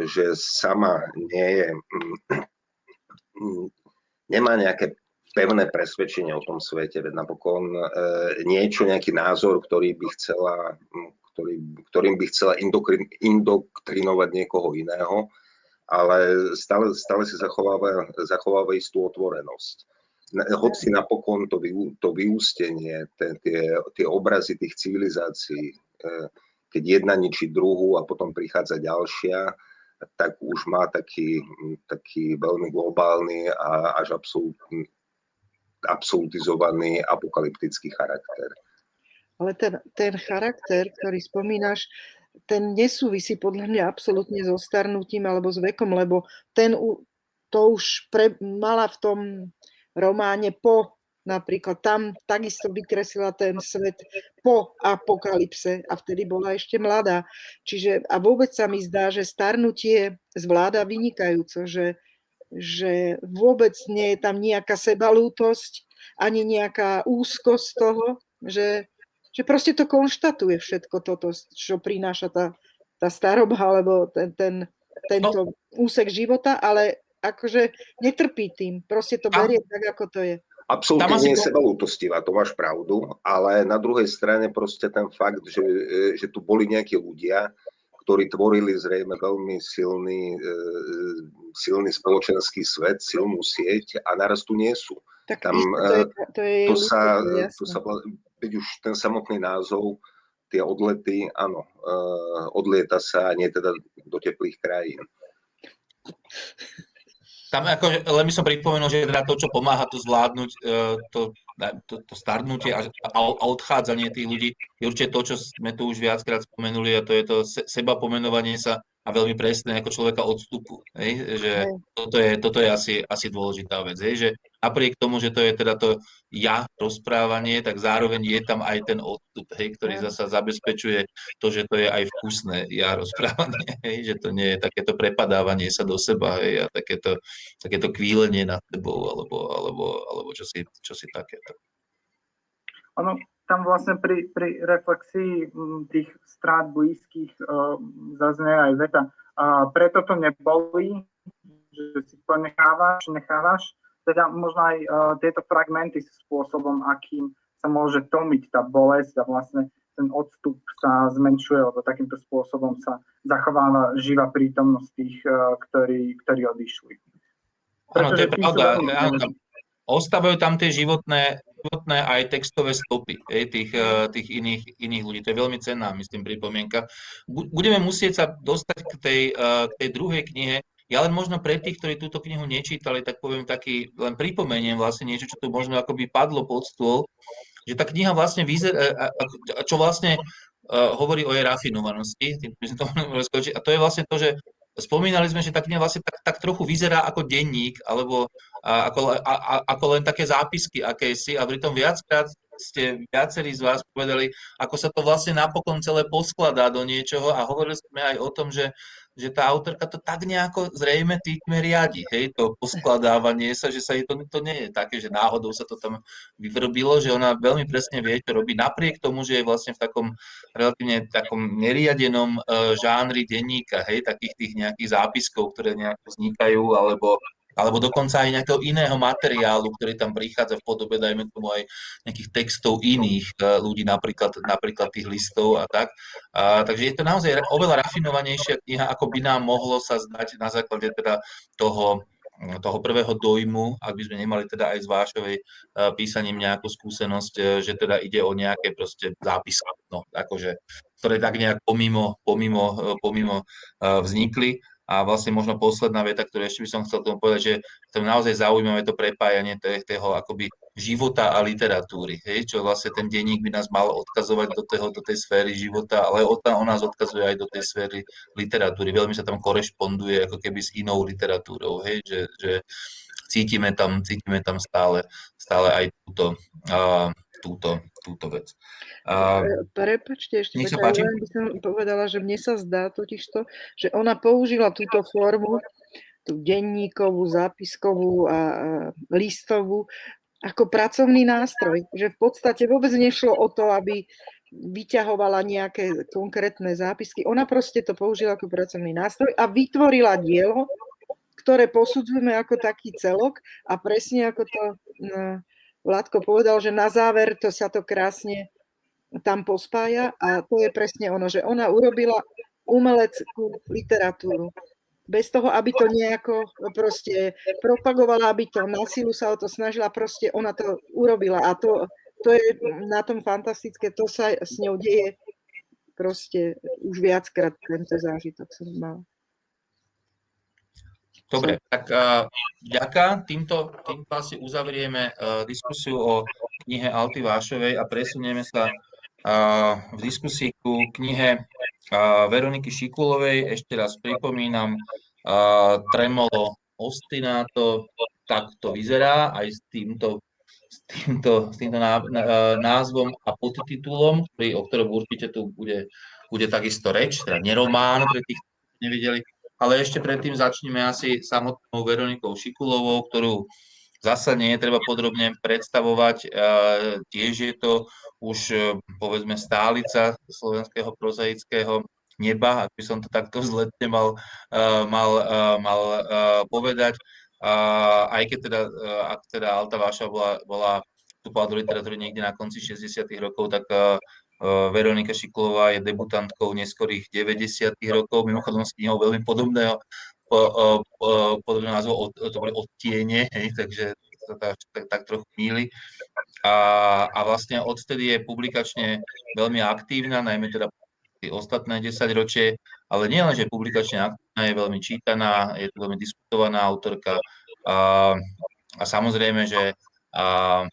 že sama nie je, mm, mm, nemá nejaké pevné presvedčenie o tom svete, veď napokon e, niečo, nejaký názor, ktorý by chcela, mm, ktorý, ktorým by chcela indoktrinovať niekoho iného, ale stále, stále si zachováva, zachováva istú otvorenosť. Hoci napokon to, to vyústenie, tie, tie obrazy tých civilizácií, e, keď jedna ničí druhú a potom prichádza ďalšia, tak už má taký, taký veľmi globálny a až absolút, absolutizovaný apokalyptický charakter. Ale ten, ten charakter, ktorý spomínaš, ten nesúvisí podľa mňa absolútne so starnutím alebo s vekom, lebo ten to už pre, mala v tom románe po napríklad tam takisto vykresila ten svet po apokalypse a vtedy bola ešte mladá. Čiže a vôbec sa mi zdá, že starnutie zvláda vynikajúco, že, že vôbec nie je tam nejaká sebalútosť, ani nejaká úzkosť toho, že, že proste to konštatuje všetko toto, čo prináša tá, tá staroba alebo ten, ten, tento no. úsek života, ale akože netrpí tým, proste to berie tak, ako to je. Absolútne nie je sebalútostivá, to máš pravdu, ale na druhej strane proste ten fakt, že, že tu boli nejakí ľudia, ktorí tvorili zrejme veľmi silný, e, silný spoločenský svet, silnú sieť a naraz tu nie sú. Tak Tam, to, je, to, je to, sa, to sa, veď už ten samotný názov, tie odlety, áno, odlieta sa nie teda do teplých krajín. Tam ako, len by som pripomenul, že teda to, čo pomáha to zvládnuť, e, to, to, to starnutie a, a odchádzanie tých ľudí, je určite to, čo sme tu už viackrát spomenuli a to je to seba pomenovanie sa a veľmi presné ako človeka odstupu. Hej? Že toto je, toto je asi, asi dôležitá vec. Hej? Že napriek tomu, že to je teda to ja rozprávanie, tak zároveň je tam aj ten odstup, hej? ktorý zasa zabezpečuje to, že to je aj vkusné ja rozprávanie. Hej? Že to nie je takéto prepadávanie sa do seba hej? a takéto, takéto kvílenie nad tebou alebo, alebo, alebo čo, si, čo si takéto. Ono, tam vlastne pri, pri reflexii tých strát blízkych uh, zaznie aj veta. Uh, preto to nebolí, že si to nechávaš, nechávaš. Teda možno aj uh, tieto fragmenty sú spôsobom, akým sa môže tomiť tá bolesť a vlastne ten odstup sa zmenšuje, lebo takýmto spôsobom sa zachováva živá prítomnosť tých, uh, ktorí, ktorí odišli. Áno, to je pravda. Ostávajú tam tie životné životné aj textové stopy hej, tých, eh, tých iných, iných ľudí. To je veľmi cenná, myslím, pripomienka. Budeme musieť sa dostať k tej, k tej druhej knihe. Ja len možno pre tých, ktorí túto knihu nečítali, tak poviem taký, len pripomeniem vlastne niečo, čo tu možno akoby padlo pod stôl, že tá kniha vlastne vyzerá, eh, čo vlastne hovorí o jej rafinovanosti, a to je vlastne to, že spomínali sme, že tá kniha vlastne tak, tak trochu vyzerá ako denník, alebo ako, ako len také zápisky akési a pritom viackrát ste viacerí z vás povedali, ako sa to vlastne napokon celé poskladá do niečoho a hovorili sme aj o tom, že, že tá autorka to tak nejako zrejme týkme riadi, hej, to poskladávanie sa, že sa jej to, to nie je také, že náhodou sa to tam vyvrbilo, že ona veľmi presne vie, čo robí, napriek tomu, že je vlastne v takom relatívne takom neriadenom uh, žánri denníka, hej, takých tých nejakých zápiskov, ktoré nejako vznikajú, alebo alebo dokonca aj nejakého iného materiálu, ktorý tam prichádza v podobe, dajme tomu aj nejakých textov iných e, ľudí, napríklad, napríklad tých listov a tak. A, takže je to naozaj oveľa rafinovanejšia kniha, ako by nám mohlo sa zdať na základe teda toho, toho prvého dojmu, ak by sme nemali teda aj z Vášovej e, písaním nejakú skúsenosť, e, že teda ide o nejaké proste zápisky, no, akože, ktoré tak nejak pomimo, pomimo, pomimo vznikli. A vlastne možno posledná veta, ktorú ešte by som chcel tomu povedať, že to je naozaj zaujímavé to prepájanie toho akoby života a literatúry, hej? čo vlastne ten denník by nás mal odkazovať do, toho, do tej sféry života, ale on, on nás odkazuje aj do tej sféry literatúry. Veľmi sa tam korešponduje ako keby s inou literatúrou, hej? Že, že cítime tam, cítime tam stále, stále aj túto, uh, túto, túto vec. Uh, Prepačte, ešte sa páči. by som povedala, že mne sa zdá totiž to, že ona použila túto formu, tú denníkovú, zápiskovú a listovú, ako pracovný nástroj. Že v podstate vôbec nešlo o to, aby vyťahovala nejaké konkrétne zápisky. Ona proste to použila ako pracovný nástroj a vytvorila dielo, ktoré posudzujeme ako taký celok a presne ako to no, Vládko povedal, že na záver to sa to krásne tam pospája a to je presne ono, že ona urobila umeleckú literatúru. Bez toho, aby to nejako proste propagovala, aby to na silu sa o to snažila, proste ona to urobila a to, to je na tom fantastické, to sa s ňou deje proste už viackrát tento zážitok som mala. Dobre, tak uh, ďaká. Týmto, týmto asi uzavrieme uh, diskusiu o knihe Alty Vášovej a presunieme sa uh, v diskusii ku knihe Veroniky Šikulovej. Ešte raz pripomínam, Tremolo Ostinato, tak to vyzerá aj s týmto s týmto, s týmto názvom a podtitulom, ktorý, o ktorom určite tu bude, bude takisto reč, teda neromán pre tých, nevideli. Ale ešte predtým začneme asi samotnou Veronikou Šikulovou, ktorú zasa nie je treba podrobne predstavovať. E, tiež je to už, e, povedzme, stálica slovenského prozaického neba, ak by som to takto zletne mal, e, mal, mal povedať aj keď teda, ak teda Alta Váša bola, bola vstupovala do literatúry niekde na konci 60. rokov, tak Veronika Šiklová je debutantkou neskorých 90. rokov, mimochodom s knihou veľmi podobného, podobného názvu, to boli odtiene, takže to tak, tak, tak trochu míli. A, a vlastne odtedy je publikačne veľmi aktívna, najmä teda ostatné 10 ročie, ale nie len, že publikačne aktívna, je veľmi čítaná, je to veľmi diskutovaná autorka a, a samozrejme, že a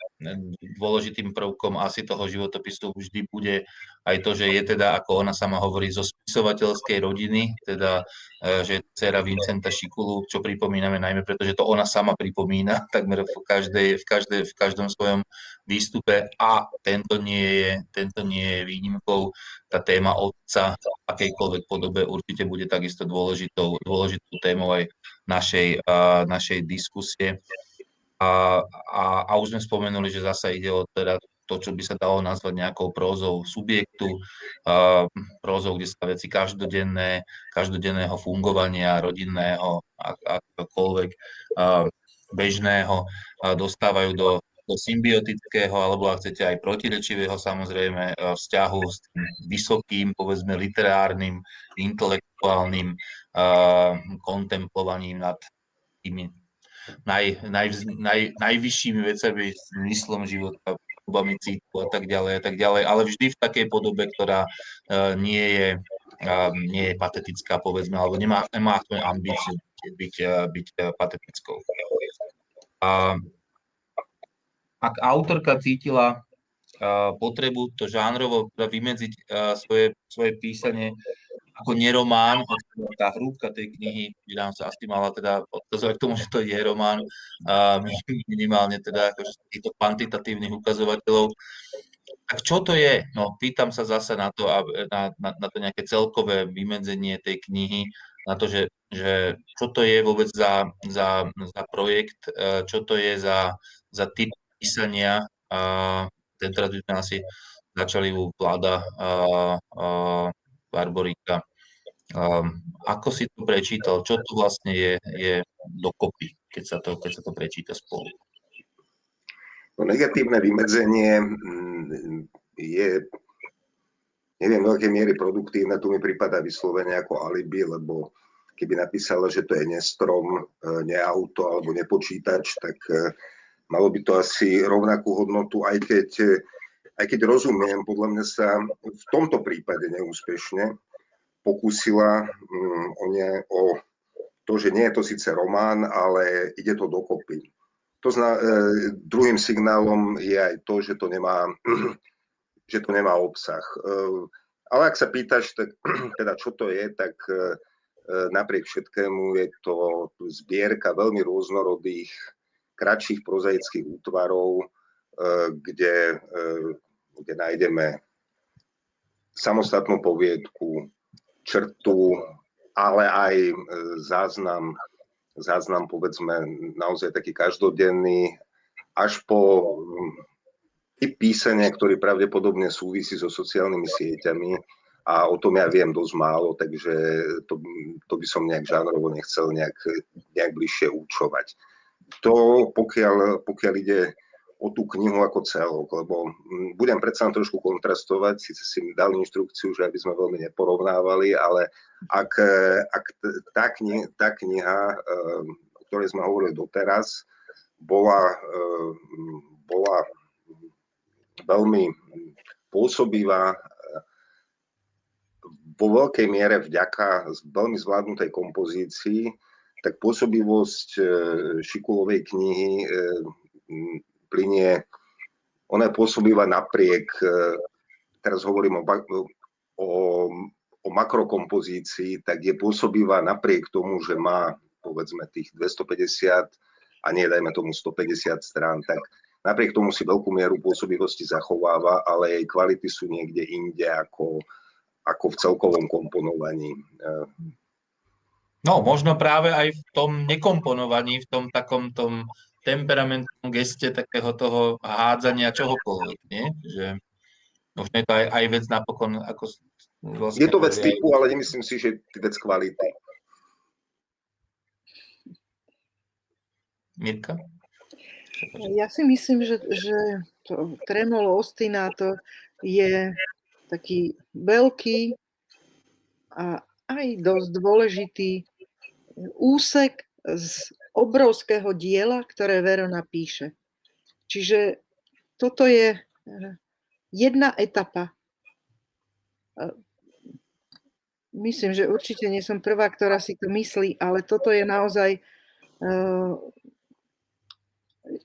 dôležitým prvkom asi toho životopisu vždy bude aj to, že je teda, ako ona sama hovorí, zo spisovateľskej rodiny, teda, e, že je dcera Vincenta Šikulu, čo pripomíname najmä, pretože to ona sama pripomína takmer v, každej, v, každej, v každom svojom výstupe a tento nie je, tento nie je výnimkou. Tá téma otca v akejkoľvek podobe určite bude takisto dôležitou, dôležitou témou aj našej, našej diskusie. A, a, a už sme spomenuli, že zasa ide o teda to, čo by sa dalo nazvať nejakou prózou subjektu, uh, prózou, kde sa veci každodenné, každodenného fungovania rodinného, akokoľvek uh, bežného uh, dostávajú do, do symbiotického, alebo ak chcete aj protirečivého samozrejme vzťahu s tým vysokým, povedzme literárnym, intelektuálnym kontemplovaním nad tými naj, naj, naj, najvyššími vecami, zmyslom života, podobami citu a tak ďalej a tak ďalej, ale vždy v takej podobe, ktorá uh, nie je uh, nie je patetická, povedzme, alebo nemá, nemá ambíciu byť, uh, byť uh, patetickou. A ak autorka cítila potrebu to žánrovo vymedziť uh, svoje, svoje písanie ako neromán, tá hrúbka tej knihy by nám sa asi mala teda odkazovať k tomu, že to je román, a minimálne teda akože týchto kvantitatívnych ukazovateľov. Tak čo to je? No, pýtam sa zase na to, na, na, na to nejaké celkové vymedzenie tej knihy, na to, že, že čo to je vôbec za, za, za projekt, e, čo to je za, za typ písania. A tentoraz by sme asi začali u vláda Barborika. Um, ako si to prečítal? Čo to vlastne je, je dokopy, keď sa to, keď sa to prečíta spolu? No, negatívne vymedzenie mm, je, neviem, do akej miery produktívne, tu mi prípada vyslovene ako alibi, lebo keby napísala, že to je nestrom, e, ne auto alebo nepočítač, tak e, malo by to asi rovnakú hodnotu, aj keď, e, aj keď rozumiem, podľa mňa sa v tomto prípade neúspešne pokúsila mm, o, ne, o to, že nie je to síce román, ale ide to dokopy. To zna, e, druhým signálom je aj to, že to nemá, že to nemá obsah. E, ale ak sa pýtaš, tak, teda čo to je, tak e, napriek všetkému je to zbierka veľmi rôznorodých, kratších prozaických útvarov, e, kde, e, kde nájdeme samostatnú poviedku, črtu, ale aj e, záznam, záznam povedzme naozaj taký každodenný až po mm, typ písania, ktorý pravdepodobne súvisí so sociálnymi sieťami a o tom ja viem dosť málo, takže to, to by som nejak žánrovo nechcel nejak, nejak bližšie účovať. To, pokiaľ, pokiaľ ide o tú knihu ako celok, lebo mm, budem predsa trošku kontrastovať, síce si mi dal inštrukciu, že aby sme veľmi neporovnávali, ale ak, ak tá, kniha, tá kniha, o ktorej sme hovorili doteraz, bola, bola veľmi pôsobivá vo veľkej miere vďaka veľmi zvládnutej kompozícii, tak pôsobivosť Šikulovej knihy plinie, ona je pôsobivá napriek, e, teraz hovorím o, o, o makrokompozícii, tak je pôsobivá napriek tomu, že má povedzme tých 250 a nie dajme tomu 150 strán, tak napriek tomu si veľkú mieru pôsobivosti zachováva, ale jej kvality sú niekde inde ako, ako v celkovom komponovaní. E, no, možno práve aj v tom nekomponovaní, v tom takom tom temperamentnom geste takého toho hádzania čohokoľvek, nie? Že možno je to aj, aj vec napokon, ako vlastne... Je to vec typu, ale nemyslím si, že je vec kvality. Mirka? Ja si myslím, že, že to tremolo ostinato je taký veľký a aj dosť dôležitý úsek z obrovského diela, ktoré Verona píše. Čiže toto je eh, jedna etapa. Myslím, že určite nie som prvá, ktorá si to myslí, ale toto je naozaj uh,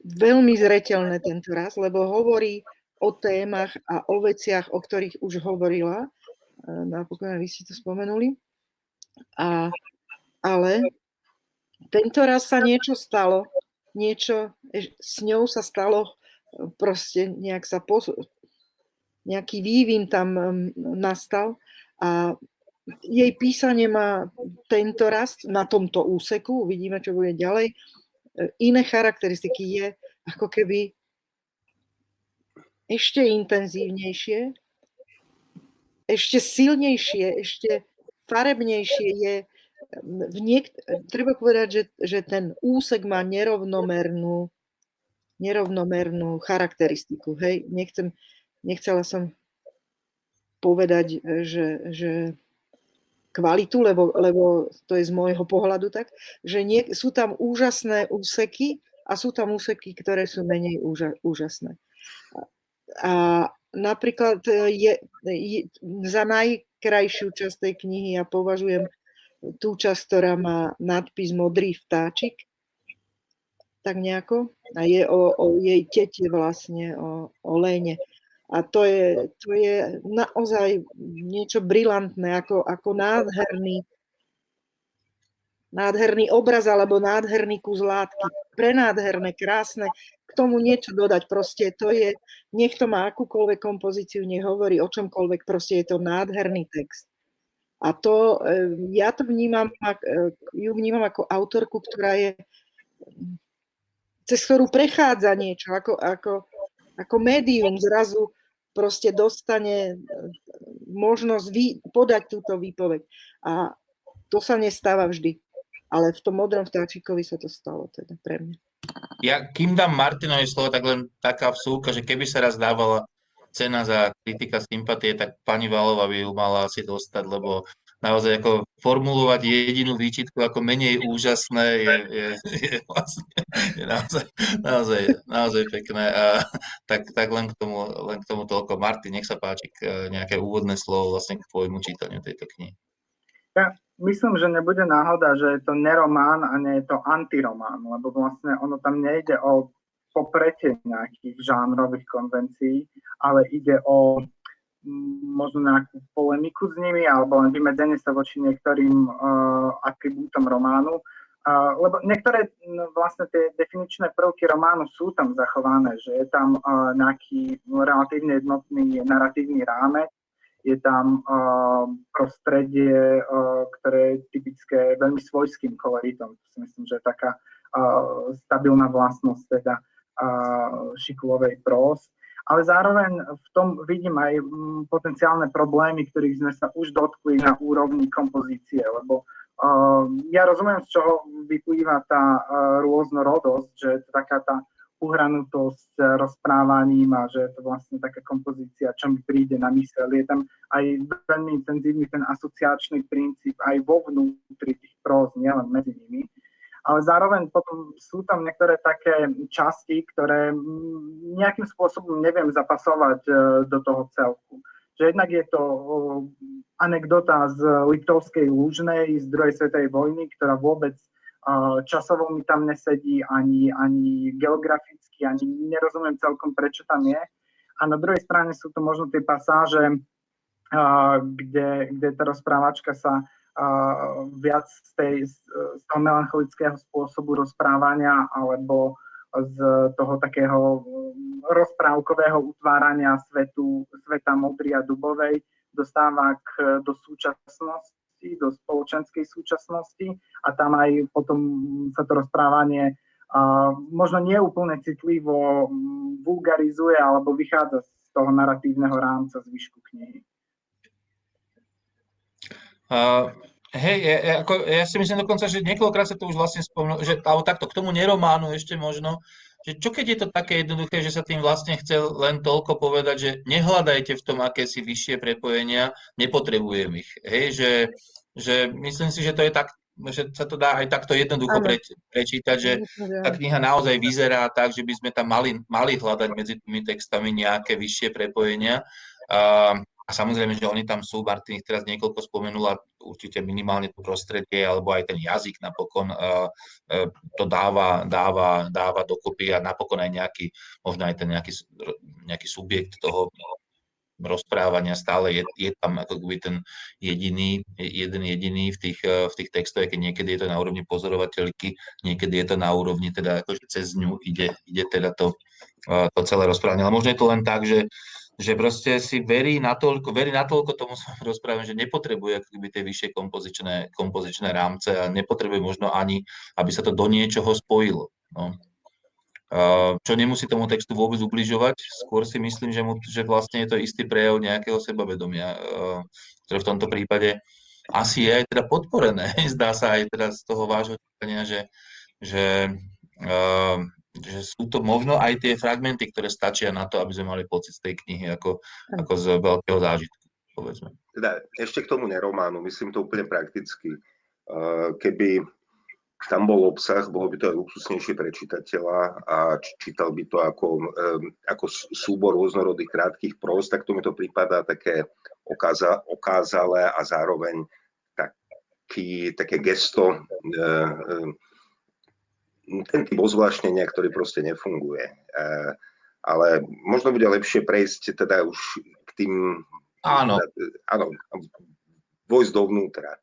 veľmi zreteľné tento raz, lebo hovorí o témach a o veciach, o ktorých už hovorila. Napokon vy ste to spomenuli. A, ale tento raz sa niečo stalo, niečo s ňou sa stalo, proste nejak sa pos- nejaký vývin tam nastal a jej písanie má tento raz na tomto úseku, uvidíme, čo bude ďalej, e, iné charakteristiky je ako keby ešte intenzívnejšie, ešte silnejšie, ešte farebnejšie je v niek- treba povedať, že, že ten úsek má nerovnomernú, nerovnomernú charakteristiku. Hej? Nechcem, nechcela som povedať, že, že kvalitu, lebo, lebo to je z môjho pohľadu tak, že nie, sú tam úžasné úseky a sú tam úseky, ktoré sú menej úža, úžasné. A napríklad je, je, za najkrajšiu časť tej knihy ja považujem tú časť, ktorá má nadpis Modrý vtáčik, tak nejako. A je o, o jej tete vlastne, o, o Léne. A to je, to je naozaj niečo brilantné, ako, ako nádherný, nádherný obraz alebo nádherný kus látky. Prenádherné, krásne. K tomu niečo dodať. Proste to je, nech to má akúkoľvek kompozíciu, nech hovorí o čomkoľvek, proste je to nádherný text. A to, e, ja to vnímam, e, ju vnímam ako autorku, ktorá je, cez ktorú prechádza niečo, ako, ako, ako médium zrazu proste dostane e, možnosť vy, podať túto výpoveď. A to sa nestáva vždy. Ale v tom modrom vtáčikovi sa to stalo teda pre mňa. Ja, kým dám Martinovi slovo, tak len taká vsúka, že keby sa raz dávala cena za kritika sympatie, tak pani Valova by ju mala asi dostať, lebo naozaj ako formulovať jedinú výčitku ako menej úžasné je, je, je vlastne je naozaj, naozaj, naozaj pekné. A, tak, tak len, k tomu, len k tomu toľko. Marty, nech sa páči k, nejaké úvodné slovo vlastne k tvojmu čítaniu tejto knihy. Ja myslím, že nebude náhoda, že je to neromán a nie je to antiromán, lebo vlastne ono tam nejde o popretie nejakých žánrových konvencií, ale ide o mm, možno nejakú polemiku s nimi alebo len vymedzenie sa voči niektorým uh, atribútom románu. Uh, lebo niektoré no, vlastne tie definičné prvky románu sú tam zachované, že je tam uh, nejaký relatívne jednotný narratívny rámec, je tam uh, prostredie, uh, ktoré je typické veľmi svojským koloritom. To si myslím, že je taká uh, stabilná vlastnosť teda Šikulovej prós. Ale zároveň v tom vidím aj mm, potenciálne problémy, ktorých sme sa už dotkli na úrovni kompozície, lebo ja rozumiem, z čoho vyplýva tá rôznorodosť, že je to taká tá uhranutosť rozprávaním a že je to vlastne taká kompozícia, čo mi príde na mysel. Je tam aj veľmi intenzívny ten asociačný princíp aj vo vnútri tých próz, nielen medzi nimi. Ale zároveň potom sú tam niektoré také časti, ktoré nejakým spôsobom neviem zapasovať e, do toho celku. Že jednak je to anekdota z Liptovskej Lúžnej z druhej svetovej vojny, ktorá vôbec časovo mi tam nesedí, ani, ani geograficky, ani nerozumiem celkom, prečo tam je. A na druhej strane sú to možno tie pasáže, kde, kde tá rozprávačka sa viac z, tej, z toho melancholického spôsobu rozprávania alebo z toho takého rozprávkového utvárania svetu, sveta modry a dubovej dostáva k, do súčasnosti do spoločenskej súčasnosti a tam aj potom sa to rozprávanie a možno nie úplne citlivo vulgarizuje alebo vychádza z toho naratívneho rámca zvyšku knihy. Uh, hej, ja, ja, ako, ja si myslím dokonca, že niekoľkokrát sa to už vlastne spomnul, že alebo takto k tomu nerománu ešte možno, že čo keď je to také jednoduché, že sa tým vlastne chcel len toľko povedať, že nehľadajte v tom akési vyššie prepojenia, nepotrebujem ich. Hej, že že myslím si, že to je tak, že sa to dá aj takto jednoducho pre, prečítať, že tá kniha naozaj vyzerá tak, že by sme tam mali, mali hľadať medzi tými textami nejaké vyššie prepojenia. A, a samozrejme, že oni tam sú, Martin ich teraz niekoľko spomenula, určite minimálne to prostredie, alebo aj ten jazyk napokon uh, uh, to dáva, dáva, dáva dokopy a napokon aj nejaký, možno aj ten nejaký, nejaký subjekt toho, rozprávania stále je, je tam ako keby ten jediný, jeden jediný v tých, eh, v tých textoch, keď niekedy je to na úrovni pozorovateľky, niekedy je to na úrovni teda akože cez ňu ide, ide teda to, to celé rozprávanie. Ale možno je to len tak, že, že proste si verí natoľko, verí natoľko tomu svojmu rozprávaniu, že nepotrebuje ako tie vyššie kompozičné, kompozičné rámce a nepotrebuje možno ani, aby sa to do niečoho spojilo. No čo nemusí tomu textu vôbec ubližovať. Skôr si myslím, že, mu, že vlastne je to istý prejav nejakého sebavedomia, ktoré v tomto prípade asi je aj teda podporené. Zdá sa aj teda z toho vášho čítania, že, že, že sú to možno aj tie fragmenty, ktoré stačia na to, aby sme mali pocit z tej knihy ako, ako z veľkého zážitku, povedzme. Teda ešte k tomu nerománu, myslím to úplne prakticky. Keby tam bol obsah, bolo by to aj luxusnejšie pre čitateľa a čítal by to ako, ako súbor rôznorodých krátkých prost, tak to mi to prípada také okáza, okázalé a zároveň taký, také gesto, e, ten typ ozvláštnenia, ktorý proste nefunguje. E, ale možno bude lepšie prejsť teda už k tým... Áno. Áno, vojsť dovnútra.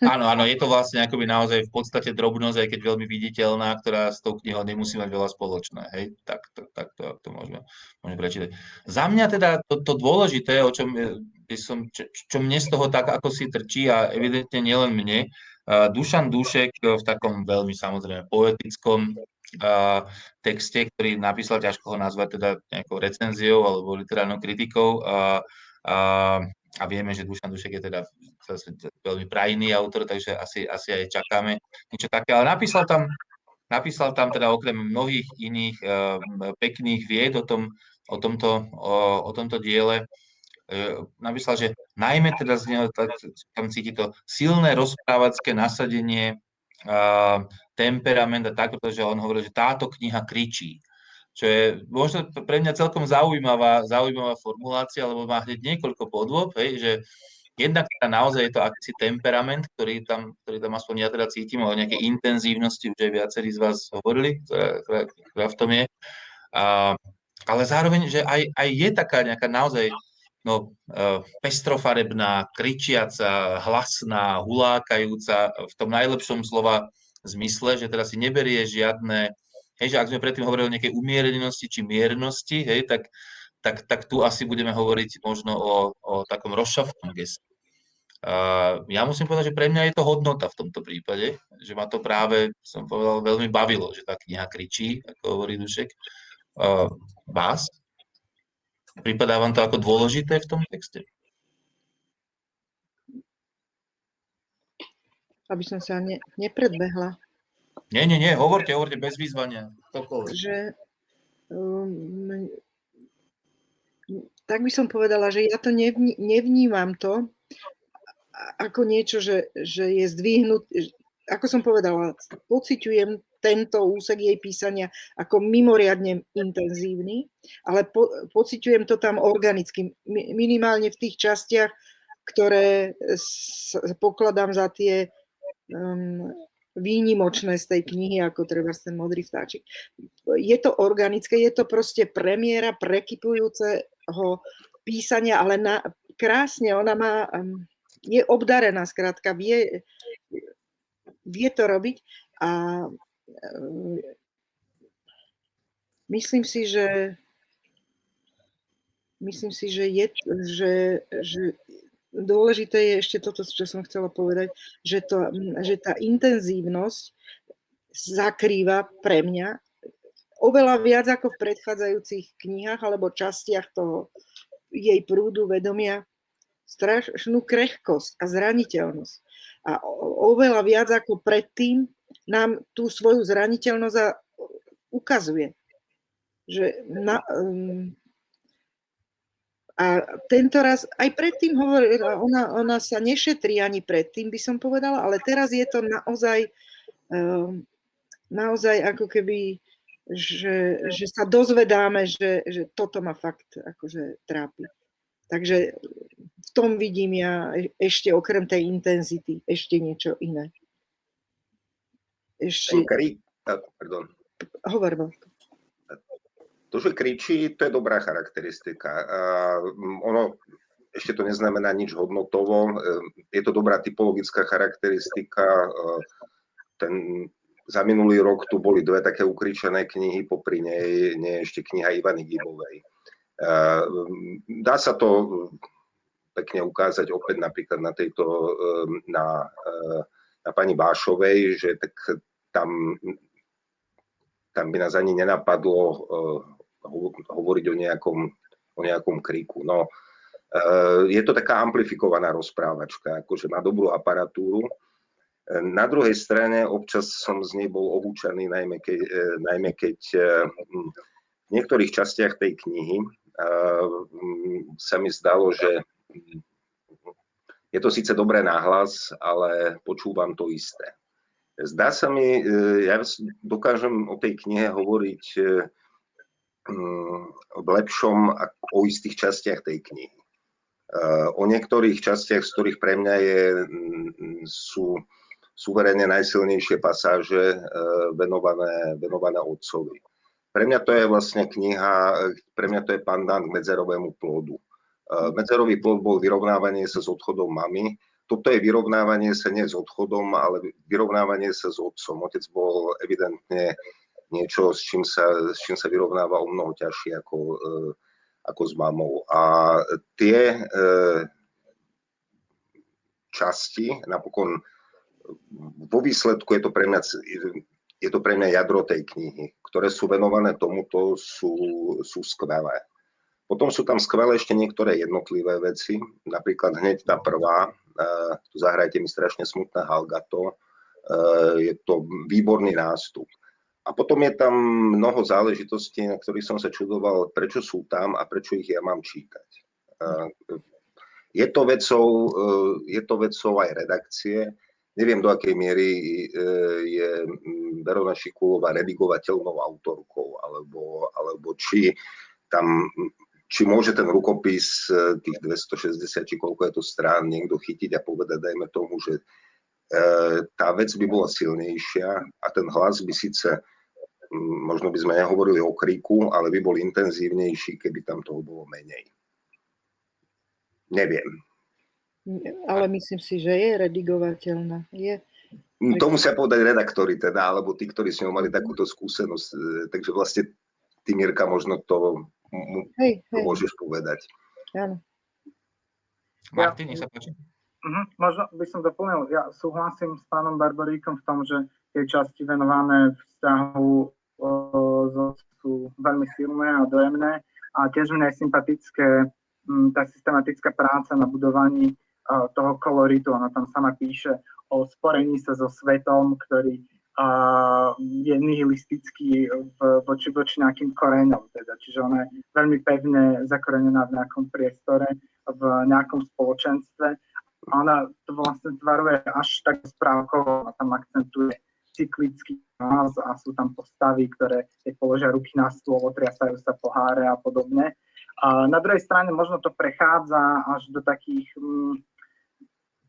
Áno, áno, je to vlastne akoby naozaj v podstate drobnosť, aj keď veľmi viditeľná, ktorá s tou knihou nemusí mať veľa spoločné. Hej, tak to, tak to, to môžeme, môžeme prečítať. Za mňa teda to, to dôležité, o čom by som, čo, čo mne z toho tak ako si trčí a evidentne nielen mne, Dušan Dušek v takom veľmi samozrejme poetickom texte, ktorý napísal, ťažko ho nazvať teda nejakou recenziou alebo literárnou kritikou, uh, uh, a vieme, že Dušan Dušek je teda veľmi prajný autor, takže asi, asi aj čakáme niečo také. Ale napísal tam, napísal tam teda okrem mnohých iných pekných vied o, tom, o, tomto, o, o tomto diele, napísal, že najmä teda z neho tam cíti to silné rozprávacké nasadenie, temperament a tak, pretože on hovoril, že táto kniha kričí čo je možno pre mňa celkom zaujímavá, zaujímavá formulácia, lebo má hneď niekoľko podôb, hej, že jednak teda naozaj je to akýsi temperament, ktorý tam, ktorý tam aspoň ja teda cítim, o nejakej intenzívnosti, už aj viacerí z vás hovorili, ktorá, ktorá, ktorá v tom je. A, ale zároveň, že aj, aj je taká nejaká naozaj no, uh, pestrofarebná, kričiaca, hlasná, hulákajúca, v tom najlepšom slova zmysle, že teda si neberie žiadne Hej, že ak sme predtým hovorili o nejakej umierenosti či miernosti, hej, tak, tak, tak tu asi budeme hovoriť možno o, o takom rozšafnom gestu. Uh, ja musím povedať, že pre mňa je to hodnota v tomto prípade, že ma to práve, som povedal, veľmi bavilo, že tá kniha kričí, ako hovorí Dušek. uh, vás? Pripadá vám to ako dôležité v tom texte? Aby som sa ne, nepredbehla. Nie, nie, nie, hovorte, hovorte bez výzvania. Ktokoľvek. Že, um, tak by som povedala, že ja to nevní, nevnímam to ako niečo, že, že je zdvihnut, ako som povedala, pociťujem tento úsek jej písania ako mimoriadne intenzívny, ale po, pociťujem to tam organicky, minimálne v tých častiach, ktoré s, pokladám za tie um, výnimočné z tej knihy, ako treba ten modrý vtáčik. Je to organické, je to proste premiéra prekypujúceho písania, ale na, krásne, ona má, um, je obdarená, skrátka, vie, vie to robiť a myslím si, že myslím si, že, je, že, že dôležité je ešte toto, čo som chcela povedať, že, to, že tá intenzívnosť zakrýva pre mňa oveľa viac ako v predchádzajúcich knihách alebo častiach toho jej prúdu vedomia strašnú krehkosť a zraniteľnosť. A oveľa viac ako predtým nám tú svoju zraniteľnosť a ukazuje. Že na, um, a tento raz, aj predtým hovorila, ona, ona sa nešetrí ani predtým, by som povedala, ale teraz je to naozaj, um, naozaj ako keby, že, že sa dozvedáme, že, že toto ma fakt akože trápi. Takže v tom vidím ja ešte okrem tej intenzity ešte niečo iné. Ešte... Kri... Pardon. Hovor, Vlko. To, že kričí, to je dobrá charakteristika. A ono ešte to neznamená nič hodnotovo. Je to dobrá typologická charakteristika. Ten, za minulý rok tu boli dve také ukričené knihy, popri nej nie ešte kniha Ivany Gibovej. Dá sa to pekne ukázať opäť napríklad na tejto, na, na pani Bášovej, že tak tam, tam by nás ani nenapadlo uh, hovoriť o nejakom, o nejakom kriku. No, uh, je to taká amplifikovaná rozprávačka, akože má dobrú aparatúru. Na druhej strane občas som z nej bol ohúčaný, najmä uh, najmä keď v niektorých častiach tej knihy sa mi zdalo, že je to síce dobré náhlas, ale počúvam to isté. Zdá sa mi, e, ja dokážem o tej knihe hovoriť e, mm, v lepšom o istých častiach tej knihy. E, o niektorých častiach, z ktorých pre mňa je, mm, sú suverene najsilnejšie pasáže venované, venované otcovi. Pre mňa to je vlastne kniha, pre mňa to je pandant k medzerovému plodu. Medzerový plod bol vyrovnávanie sa s odchodom mamy, toto je vyrovnávanie sa nie s odchodom, ale vyrovnávanie sa s otcom. Otec bol evidentne niečo, s čím sa, s čím sa vyrovnáva o mnoho ťažšie ako, e, ako s mamou. A tie e, časti, napokon vo výsledku je to pre mňa je to pre mňa jadro tej knihy, ktoré sú venované tomuto, sú, sú skvelé. Potom sú tam skvelé ešte niektoré jednotlivé veci, napríklad hneď tá prvá, tu zahrajte mi strašne smutné Halgato, je to výborný nástup. A potom je tam mnoho záležitostí, na ktorých som sa čudoval, prečo sú tam a prečo ich ja mám čítať. Je to vecou, je to vecou aj redakcie. Neviem, do akej miery je Verona Šikulová redigovateľnou autorkou, alebo, alebo či tam či môže ten rukopis e, tých 260, či koľko je to strán, niekto chytiť a povedať, dajme tomu, že e, tá vec by bola silnejšia a ten hlas by síce, možno by sme nehovorili o kriku, ale by bol intenzívnejší, keby tam toho bolo menej. Neviem. Ale myslím si, že je redigovateľná. Je. To musia povedať redaktori teda, alebo tí, ktorí s ňou mali takúto skúsenosť. E, takže vlastne ty, Mirka, možno to hej, hej. môžeš povedať. Áno. Martin, nech sa páči. Uh-huh. Možno by som doplnil, ja súhlasím s pánom Barbaríkom v tom, že tie časti venované vzťahu o, sú veľmi silné a dojemné a tiež mne je sympatické m, tá systematická práca na budovaní uh, toho koloritu. Ona tam sama píše o sporení sa so svetom, ktorý uh, je nihilistický v, voči, voči nejakým koreňom. Teda. Čiže ona je veľmi pevne zakorenená v nejakom priestore, v nejakom spoločenstve. A ona to vlastne tvaruje až tak správkovo, ona tam akcentuje cyklický nás a sú tam postavy, ktoré keď položia ruky na stôl, otriasajú sa poháre a podobne. A na druhej strane možno to prechádza až do takých mm,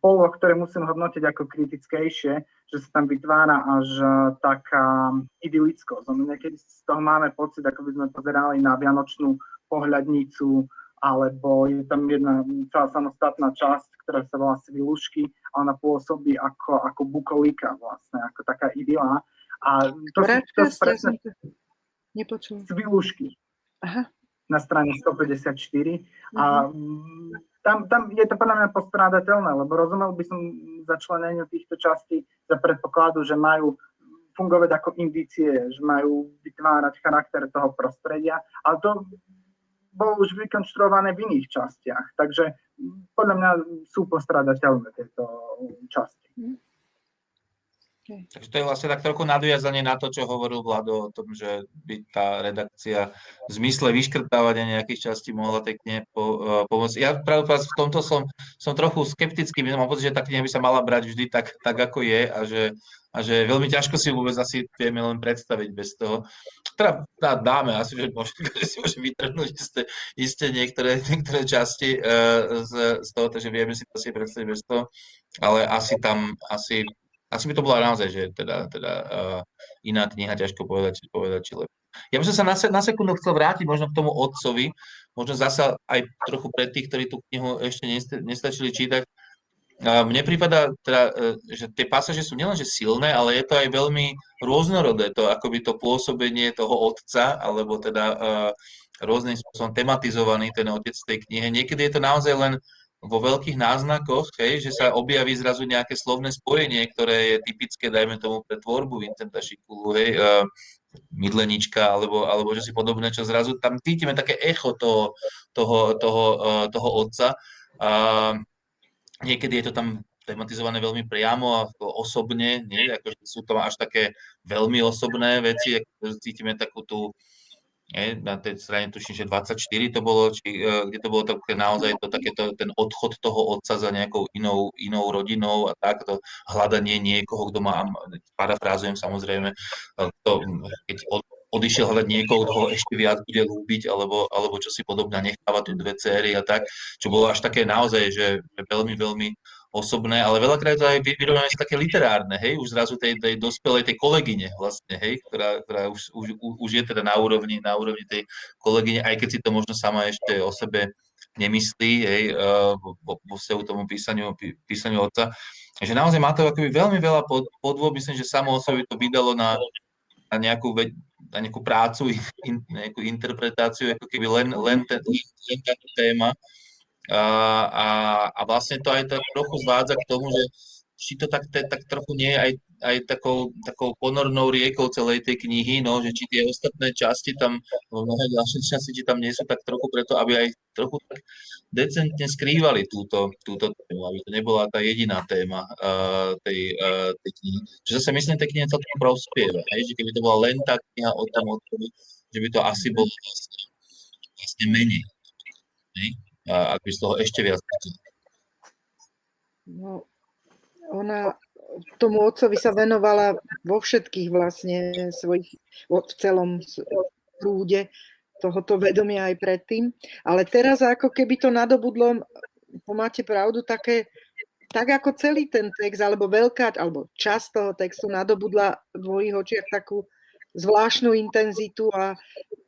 poloh, ktoré musím hodnotiť ako kritickejšie, že sa tam vytvára až e, taká idylickosť. No, niekedy z toho máme pocit, ako by sme pozerali na vianočnú pohľadnicu, alebo je tam jedna celá samostatná časť, ktorá sa volá Svilušky a ona pôsobí ako, ako bukolika vlastne, ako taká idyla. A to sú to presne... Nepočujem. Svilušky. Aha. Na strane 154. Uh-huh. A Mhm. tam, tam je to podľa mňa postrádateľné, lebo rozumel by som začleneniu týchto častí za predpokladu, že majú fungovať ako indície, že majú vytvárať charakter toho prostredia, ale to bolo už vykonštruované v iných častiach. Takže podľa mňa sú postradateľné tieto časti. Takže to je vlastne tak trochu nadviazanie na to, čo hovoril Vlado o tom, že by tá redakcia v zmysle vyškrtávania nejakých častí mohla tej knihe po, uh, pomôcť. Ja práve v tomto som, som trochu skeptický, mám pocit, že tá kniha by sa mala brať vždy tak, tak ako je a že, a že veľmi ťažko si vôbec asi vieme len predstaviť bez toho. Teda dá, dáme asi, že, môže, že si môže vytrhnúť isté, isté niektoré, niektoré časti uh, z, z toho, takže vieme si to si predstaviť bez toho, ale asi tam, asi asi by to bola naozaj, že teda, teda uh, iná kniha, ťažko povedať, či, povedať, či lepšie. Ja by som sa na, na sekundu chcel vrátiť možno k tomu otcovi, možno zasa aj trochu pre tých, ktorí tú knihu ešte nestačili čítať. Uh, mne prípada, teda, uh, že tie pasaže sú nielenže silné, ale je to aj veľmi rôznorodé, to akoby to pôsobenie toho otca, alebo teda uh, rôznym spôsobom tematizovaný ten otec v tej knihe. Niekedy je to naozaj len vo veľkých náznakoch, hej, že sa objaví zrazu nejaké slovné spojenie, ktoré je typické, dajme tomu, pre tvorbu Vincenta Šikulu, hej, uh, mydlenička, alebo, alebo že si podobné, čo zrazu tam cítime také echo toho, toho, toho, uh, toho otca. Uh, niekedy je to tam tematizované veľmi priamo a osobne, nie? Akože sú tam až také veľmi osobné veci, ako cítime takú tú, nie, na tej strane tuším, že 24 to bolo, či, uh, kde to bolo také naozaj to, takéto, ten odchod toho otca za nejakou inou, inou rodinou a takto hľadanie niekoho, kto má, parafrázujem samozrejme, to, keď od, odišiel hľadať niekoho, kto ho ešte viac bude ľúbiť, alebo, alebo čo si podobne, necháva tu dve céry a tak, čo bolo až také naozaj, že veľmi, veľmi osobné, ale veľakrát to aj vyrovnané také literárne, hej, už zrazu tej, tej dospelej, tej kolegyne vlastne, hej, ktorá, ktorá už, už, už je teda na úrovni, na úrovni tej kolegyne, aj keď si to možno sama ešte o sebe nemyslí, hej, vo, vo vzťahu tomu písaniu, písaniu otca. Že naozaj má to akoby veľmi veľa pod, podôb, myslím, že samo o sebe to vydalo na, na nejakú, na nejakú prácu, in, nejakú interpretáciu, ako keby len, len, ten, len táto téma, a, a, a vlastne to aj tak trochu zvádza k tomu, že či to tak, tak trochu nie je aj, aj takou, takou ponornou riekou celej tej knihy, no, že či tie ostatné časti tam, mnohé ďalšie časti, či tam nie sú tak trochu preto, aby aj trochu tak decentne skrývali túto, túto tému, aby to nebola tá jediná téma uh, tej, uh, tej knihy. Čiže zase myslím, tej knihe celkom prospieva, hej? že keby to bola len tá kniha o tom, že by to asi bolo vlastne, vlastne menej. Hej? Ak by z toho ešte viac No, ona tomu otcovi sa venovala vo všetkých vlastne svojich, v celom prúde tohoto vedomia aj predtým. Ale teraz ako keby to nadobudlo, máte pravdu, také, tak ako celý ten text, alebo veľká, alebo časť toho textu nadobudla v mojich očiach takú zvláštnu intenzitu a,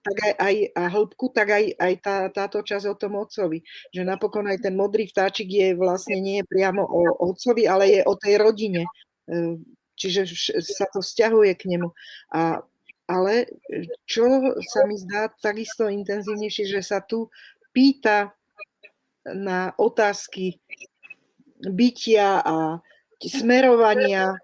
tak aj, aj, a hĺbku, tak aj, aj tá, táto časť o tom otcovi. Že napokon aj ten modrý vtáčik je vlastne nie priamo o otcovi, ale je o tej rodine. E, čiže sa to vzťahuje k nemu. A, ale čo sa mi zdá takisto intenzívnejšie, že sa tu pýta na otázky bytia a smerovania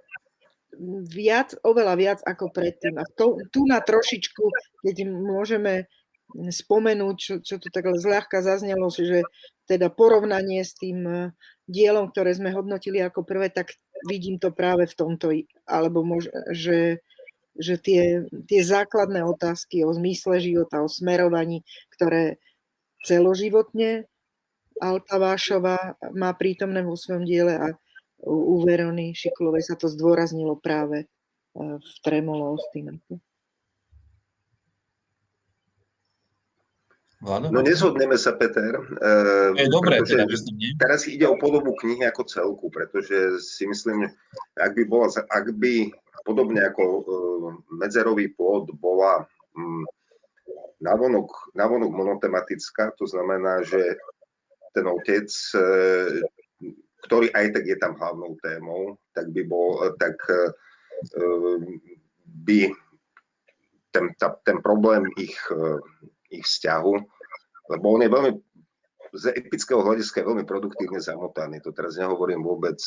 viac, oveľa viac ako predtým. A to, tu na trošičku, keď môžeme spomenúť, čo, čo tu tak zľahka zaznelo, že teda porovnanie s tým eh, dielom, ktoré sme hodnotili ako prvé, tak vidím to práve v tomto, alebo mož, že, že tie, tie základné otázky o zmysle života, o smerovaní, ktoré celoživotne Alta Vášova má prítomné vo svojom diele a u Verony Šiklovej sa to zdôraznilo práve e, v Tremolo Ostinaku. No nezhodneme sa, Peter. Je dobré, teda Teraz ide o podobu knihy ako celku, pretože si myslím, ak by, bola, ak by podobne ako e, medzerový pôd bola mm, navonok, navonok monotematická, to znamená, že ten otec e, ktorý aj tak je tam hlavnou témou, tak by bol, tak uh, by ten, ta, ten problém ich, ich vzťahu, lebo on je veľmi z epického hľadiska je veľmi produktívne zamotaný. To teraz nehovorím vôbec,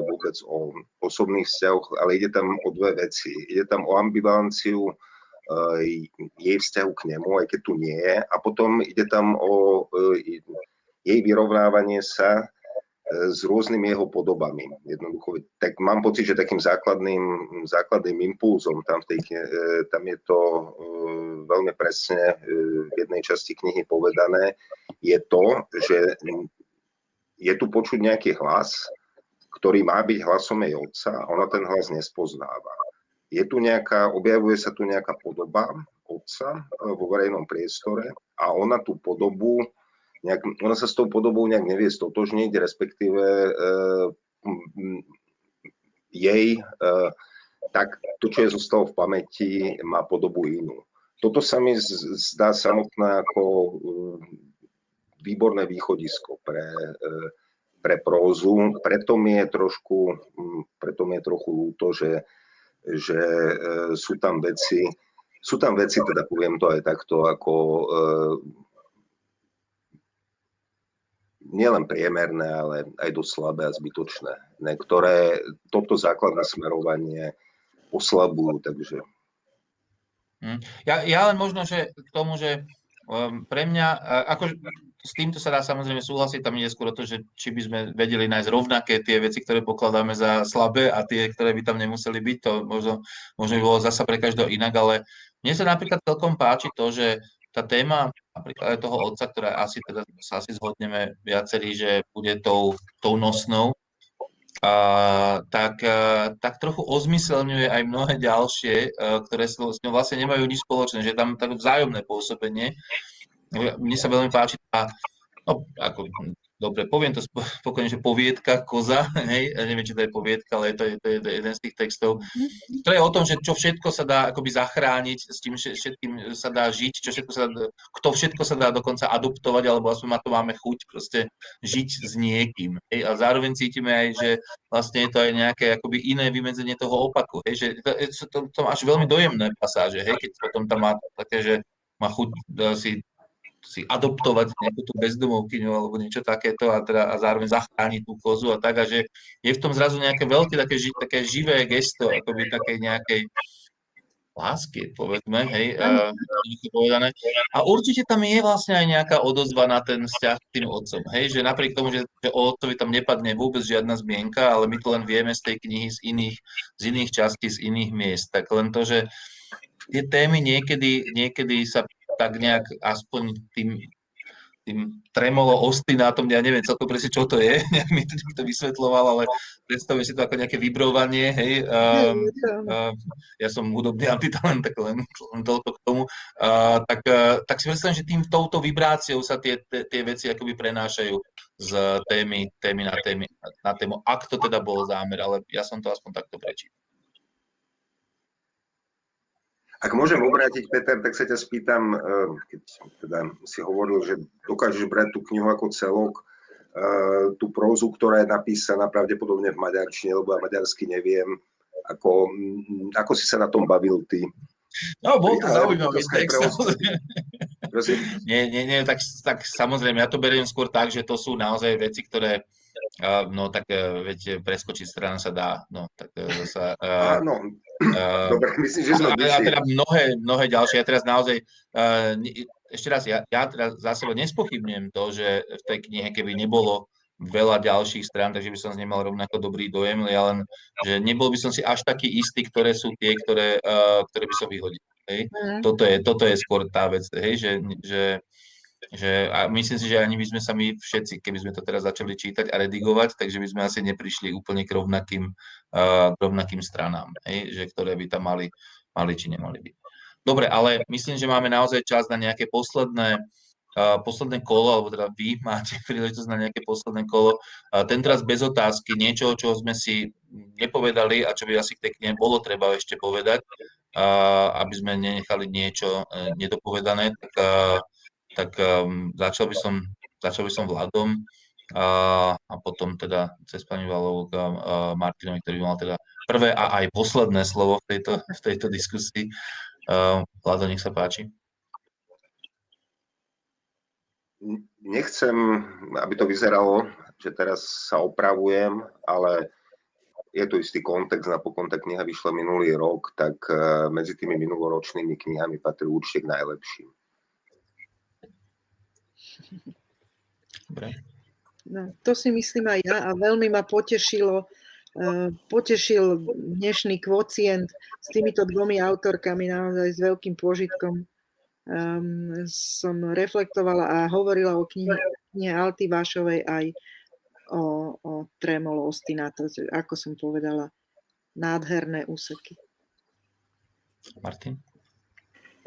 vôbec o osobných vzťahoch, ale ide tam o dve veci. Ide tam o ambivalenciu jej vzťahu k nemu, aj keď tu nie je, a potom ide tam o jej vyrovnávanie sa s rôznymi jeho podobami. Jednoducho, tak mám pocit, že takým základným, základným impulzom tam, v tej, e, tam je to e, veľmi presne e, v jednej časti knihy povedané, je to, že je tu počuť nejaký hlas, ktorý má byť hlasom jej otca a ona ten hlas nespoznáva. Je tu nejaká, objavuje sa tu nejaká podoba otca vo verejnom priestore a ona tú podobu nejak, ona sa s tou podobou nejak nevie stotožniť, respektíve uh, jej, uh, tak to, čo je zostalo v pamäti, má podobu inú. Toto sa mi zdá samotné ako uh, výborné východisko pre, pre prózu. Preto mi je trošku, um, preto mi je trochu ľúto, že, že sú tam veci, sú tam veci, teda poviem to aj takto, ako nielen priemerné, ale aj dosť slabé a zbytočné, ne, ktoré toto základné smerovanie oslabujú, takže... Hm. Ja, ja len možno, že k tomu, že um, pre mňa, ako s týmto sa dá samozrejme súhlasiť, tam ide skôr to, že či by sme vedeli nájsť rovnaké tie veci, ktoré pokladáme za slabé a tie, ktoré by tam nemuseli byť, to možno, možno by bolo zasa pre každého inak, ale mne sa napríklad celkom páči to, že tá téma napríklad aj toho otca, ktorá asi teda sa asi zhodneme viacerí, že bude tou, tou nosnou, a, tak, a, tak trochu ozmyselňuje aj mnohé ďalšie, a, ktoré s, s ňou vlastne nemajú nič spoločné, že tam tak vzájomné pôsobenie. Mne sa veľmi páči tá, no, ako dobre, poviem to spokojne, že poviedka koza, hej, ja neviem, či to je poviedka, ale to je, to je jeden z tých textov, to je o tom, že čo všetko sa dá akoby zachrániť, s tým všetkým sa dá žiť, čo všetko sa dá, kto všetko sa dá dokonca adoptovať, alebo aspoň na to máme chuť proste žiť s niekým. Hej, a zároveň cítime aj, že vlastne je to aj nejaké akoby iné vymedzenie toho opaku, hej, že to, to, to, to až veľmi dojemné pasáže, hej, keď potom tam má také, že má chuť si si adoptovať nejakú tú bezdomovkyňu alebo niečo takéto a, teda, a zároveň zachrániť tú kozu a tak a že je v tom zrazu nejaké veľké také, také živé gesto, akoby také nejakej lásky, povedzme, hej, povedané. A určite tam je vlastne aj nejaká odozva na ten vzťah s tým otcom, hej, že napriek tomu, že, že o otcovi tam nepadne vôbec žiadna zmienka, ale my to len vieme z tej knihy z iných, z iných častí, z iných miest, tak len to, že tie témy niekedy, niekedy sa tak nejak aspoň tým, tým tremolo ostinátom, ja neviem celkom presne, čo to je, nejak mi to vysvetloval, ale predstavujem si to ako nejaké vibrovanie, hej. Um, uh, ja som hudobný antitalent, tak len, len toľko k tomu. Uh, tak, uh, tak si predstavím, že tým touto vibráciou sa tie, tie, tie veci akoby prenášajú z témy, témy na, témy, na tému, ak to teda bol zámer, ale ja som to aspoň takto prečítal. Ak môžem obrátiť, Peter, tak sa ťa spýtam, eh, keď teda si hovoril, že dokážeš brať tú knihu ako celok, eh, tú prózu, ktorá je napísaná pravdepodobne v maďarčine, lebo ja maďarsky neviem, ako, mm, ako si sa na tom bavil ty? No, bol to zaujímavý text. Nie, nie, nie, tak, tak samozrejme, ja to beriem skôr tak, že to sú naozaj veci, ktoré Uh, no tak veď preskočiť strana sa dá. No tak uh, Áno, dobre, myslím, že sme a, a teda mnohé, mnohé ďalšie. Ja teraz naozaj, uh, ešte raz, ja, ja teraz za seba nespochybňujem to, že v tej knihe, keby nebolo veľa ďalších strán, takže by som z nemal rovnako dobrý dojem, ja len, že nebol by som si až taký istý, ktoré sú tie, ktoré, uh, ktoré by som vyhodil. Hej? Mm. Toto, je, toto je skôr tá vec, hej? Že, že že, a myslím si, že ani by sme sa my všetci, keby sme to teraz začali čítať a redigovať, takže by sme asi neprišli úplne k rovnakým, uh, rovnakým stranám, hej, že ktoré by tam mali, mali či nemali byť. Dobre, ale myslím, že máme naozaj čas na nejaké posledné, uh, posledné kolo, alebo teda vy máte príležitosť na nejaké posledné kolo. Uh, tentoraz bez otázky, niečo, čo sme si nepovedali a čo by asi k tej knihe bolo treba ešte povedať, uh, aby sme nenechali niečo uh, nedopovedané, tak uh, tak um, začal by som, začal by som Vladom a, a potom teda cez pani Valovú a Martinovi, ktorý mal teda prvé a aj posledné slovo v tejto, v tejto diskusii. Uh, Vlado, nech sa páči. Nechcem, aby to vyzeralo, že teraz sa opravujem, ale je tu istý kontext, napokon tá kniha vyšla minulý rok, tak medzi tými minuloročnými knihami patrí určite k najlepším. Dobre. No, to si myslím aj ja a veľmi ma potešilo, uh, potešil dnešný kvocient s týmito dvomi autorkami naozaj s veľkým požitkom. Um, som reflektovala a hovorila o knihe, knihe Alty Vášovej aj o, o Tremolo Ostinato, ako som povedala, nádherné úseky. Martin?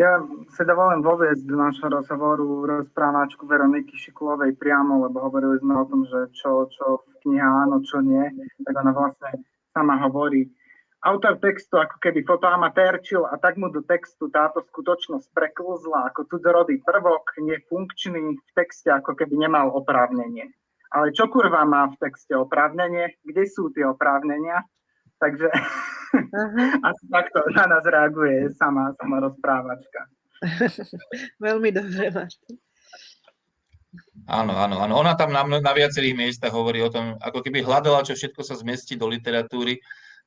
Ja sa dovolím voviesť do nášho rozhovoru rozprávačku Veroniky Šikulovej priamo, lebo hovorili sme o tom, že čo, čo v knihe áno, čo nie, tak ona vlastne sama hovorí. Autor textu ako keby fotoamatérčil a tak mu do textu táto skutočnosť preklzla ako cudzorodý prvok, nefunkčný v texte ako keby nemal oprávnenie. Ale čo kurva má v texte oprávnenie? Kde sú tie oprávnenia? Takže uh-huh. asi takto na nás reaguje sama, sama rozprávačka. Veľmi dobre, Martin. Áno, áno, áno. Ona tam na, na viacerých miestach hovorí o tom, ako keby hľadala, čo všetko sa zmestí do literatúry.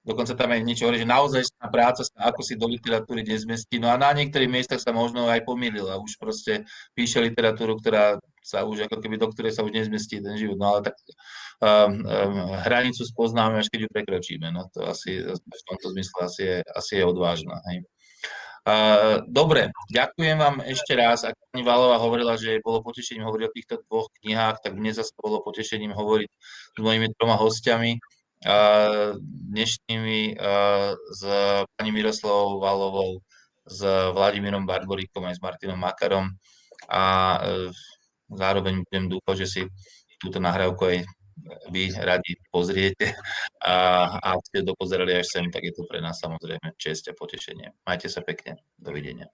Dokonca tam aj niečo hovorí, že naozaj práca sa ako si do literatúry nezmestí. No a na niektorých miestach sa možno aj pomýlila. Už proste píše literatúru, ktorá sa už ako keby do ktorej sa už nezmestí ten život. No ale tak um, um, hranicu spoznáme, až keď ju prekročíme. No to asi v tomto zmysle asi je, asi je odvážna. Hej. Uh, dobre, ďakujem vám ešte raz. Ak pani Valová hovorila, že bolo potešením hovoriť o týchto dvoch knihách, tak mne zase bolo potešením hovoriť s mojimi troma hostiami, dnešnými s pani Miroslavou Valovou, s Vladimírom Barboríkom aj s Martinom Makarom a uh, zároveň budem dúfať, že si túto nahrávku aj vy radi pozriete a ak ste to pozerali až sem, tak je to pre nás samozrejme čest a potešenie. Majte sa pekne. Dovidenia.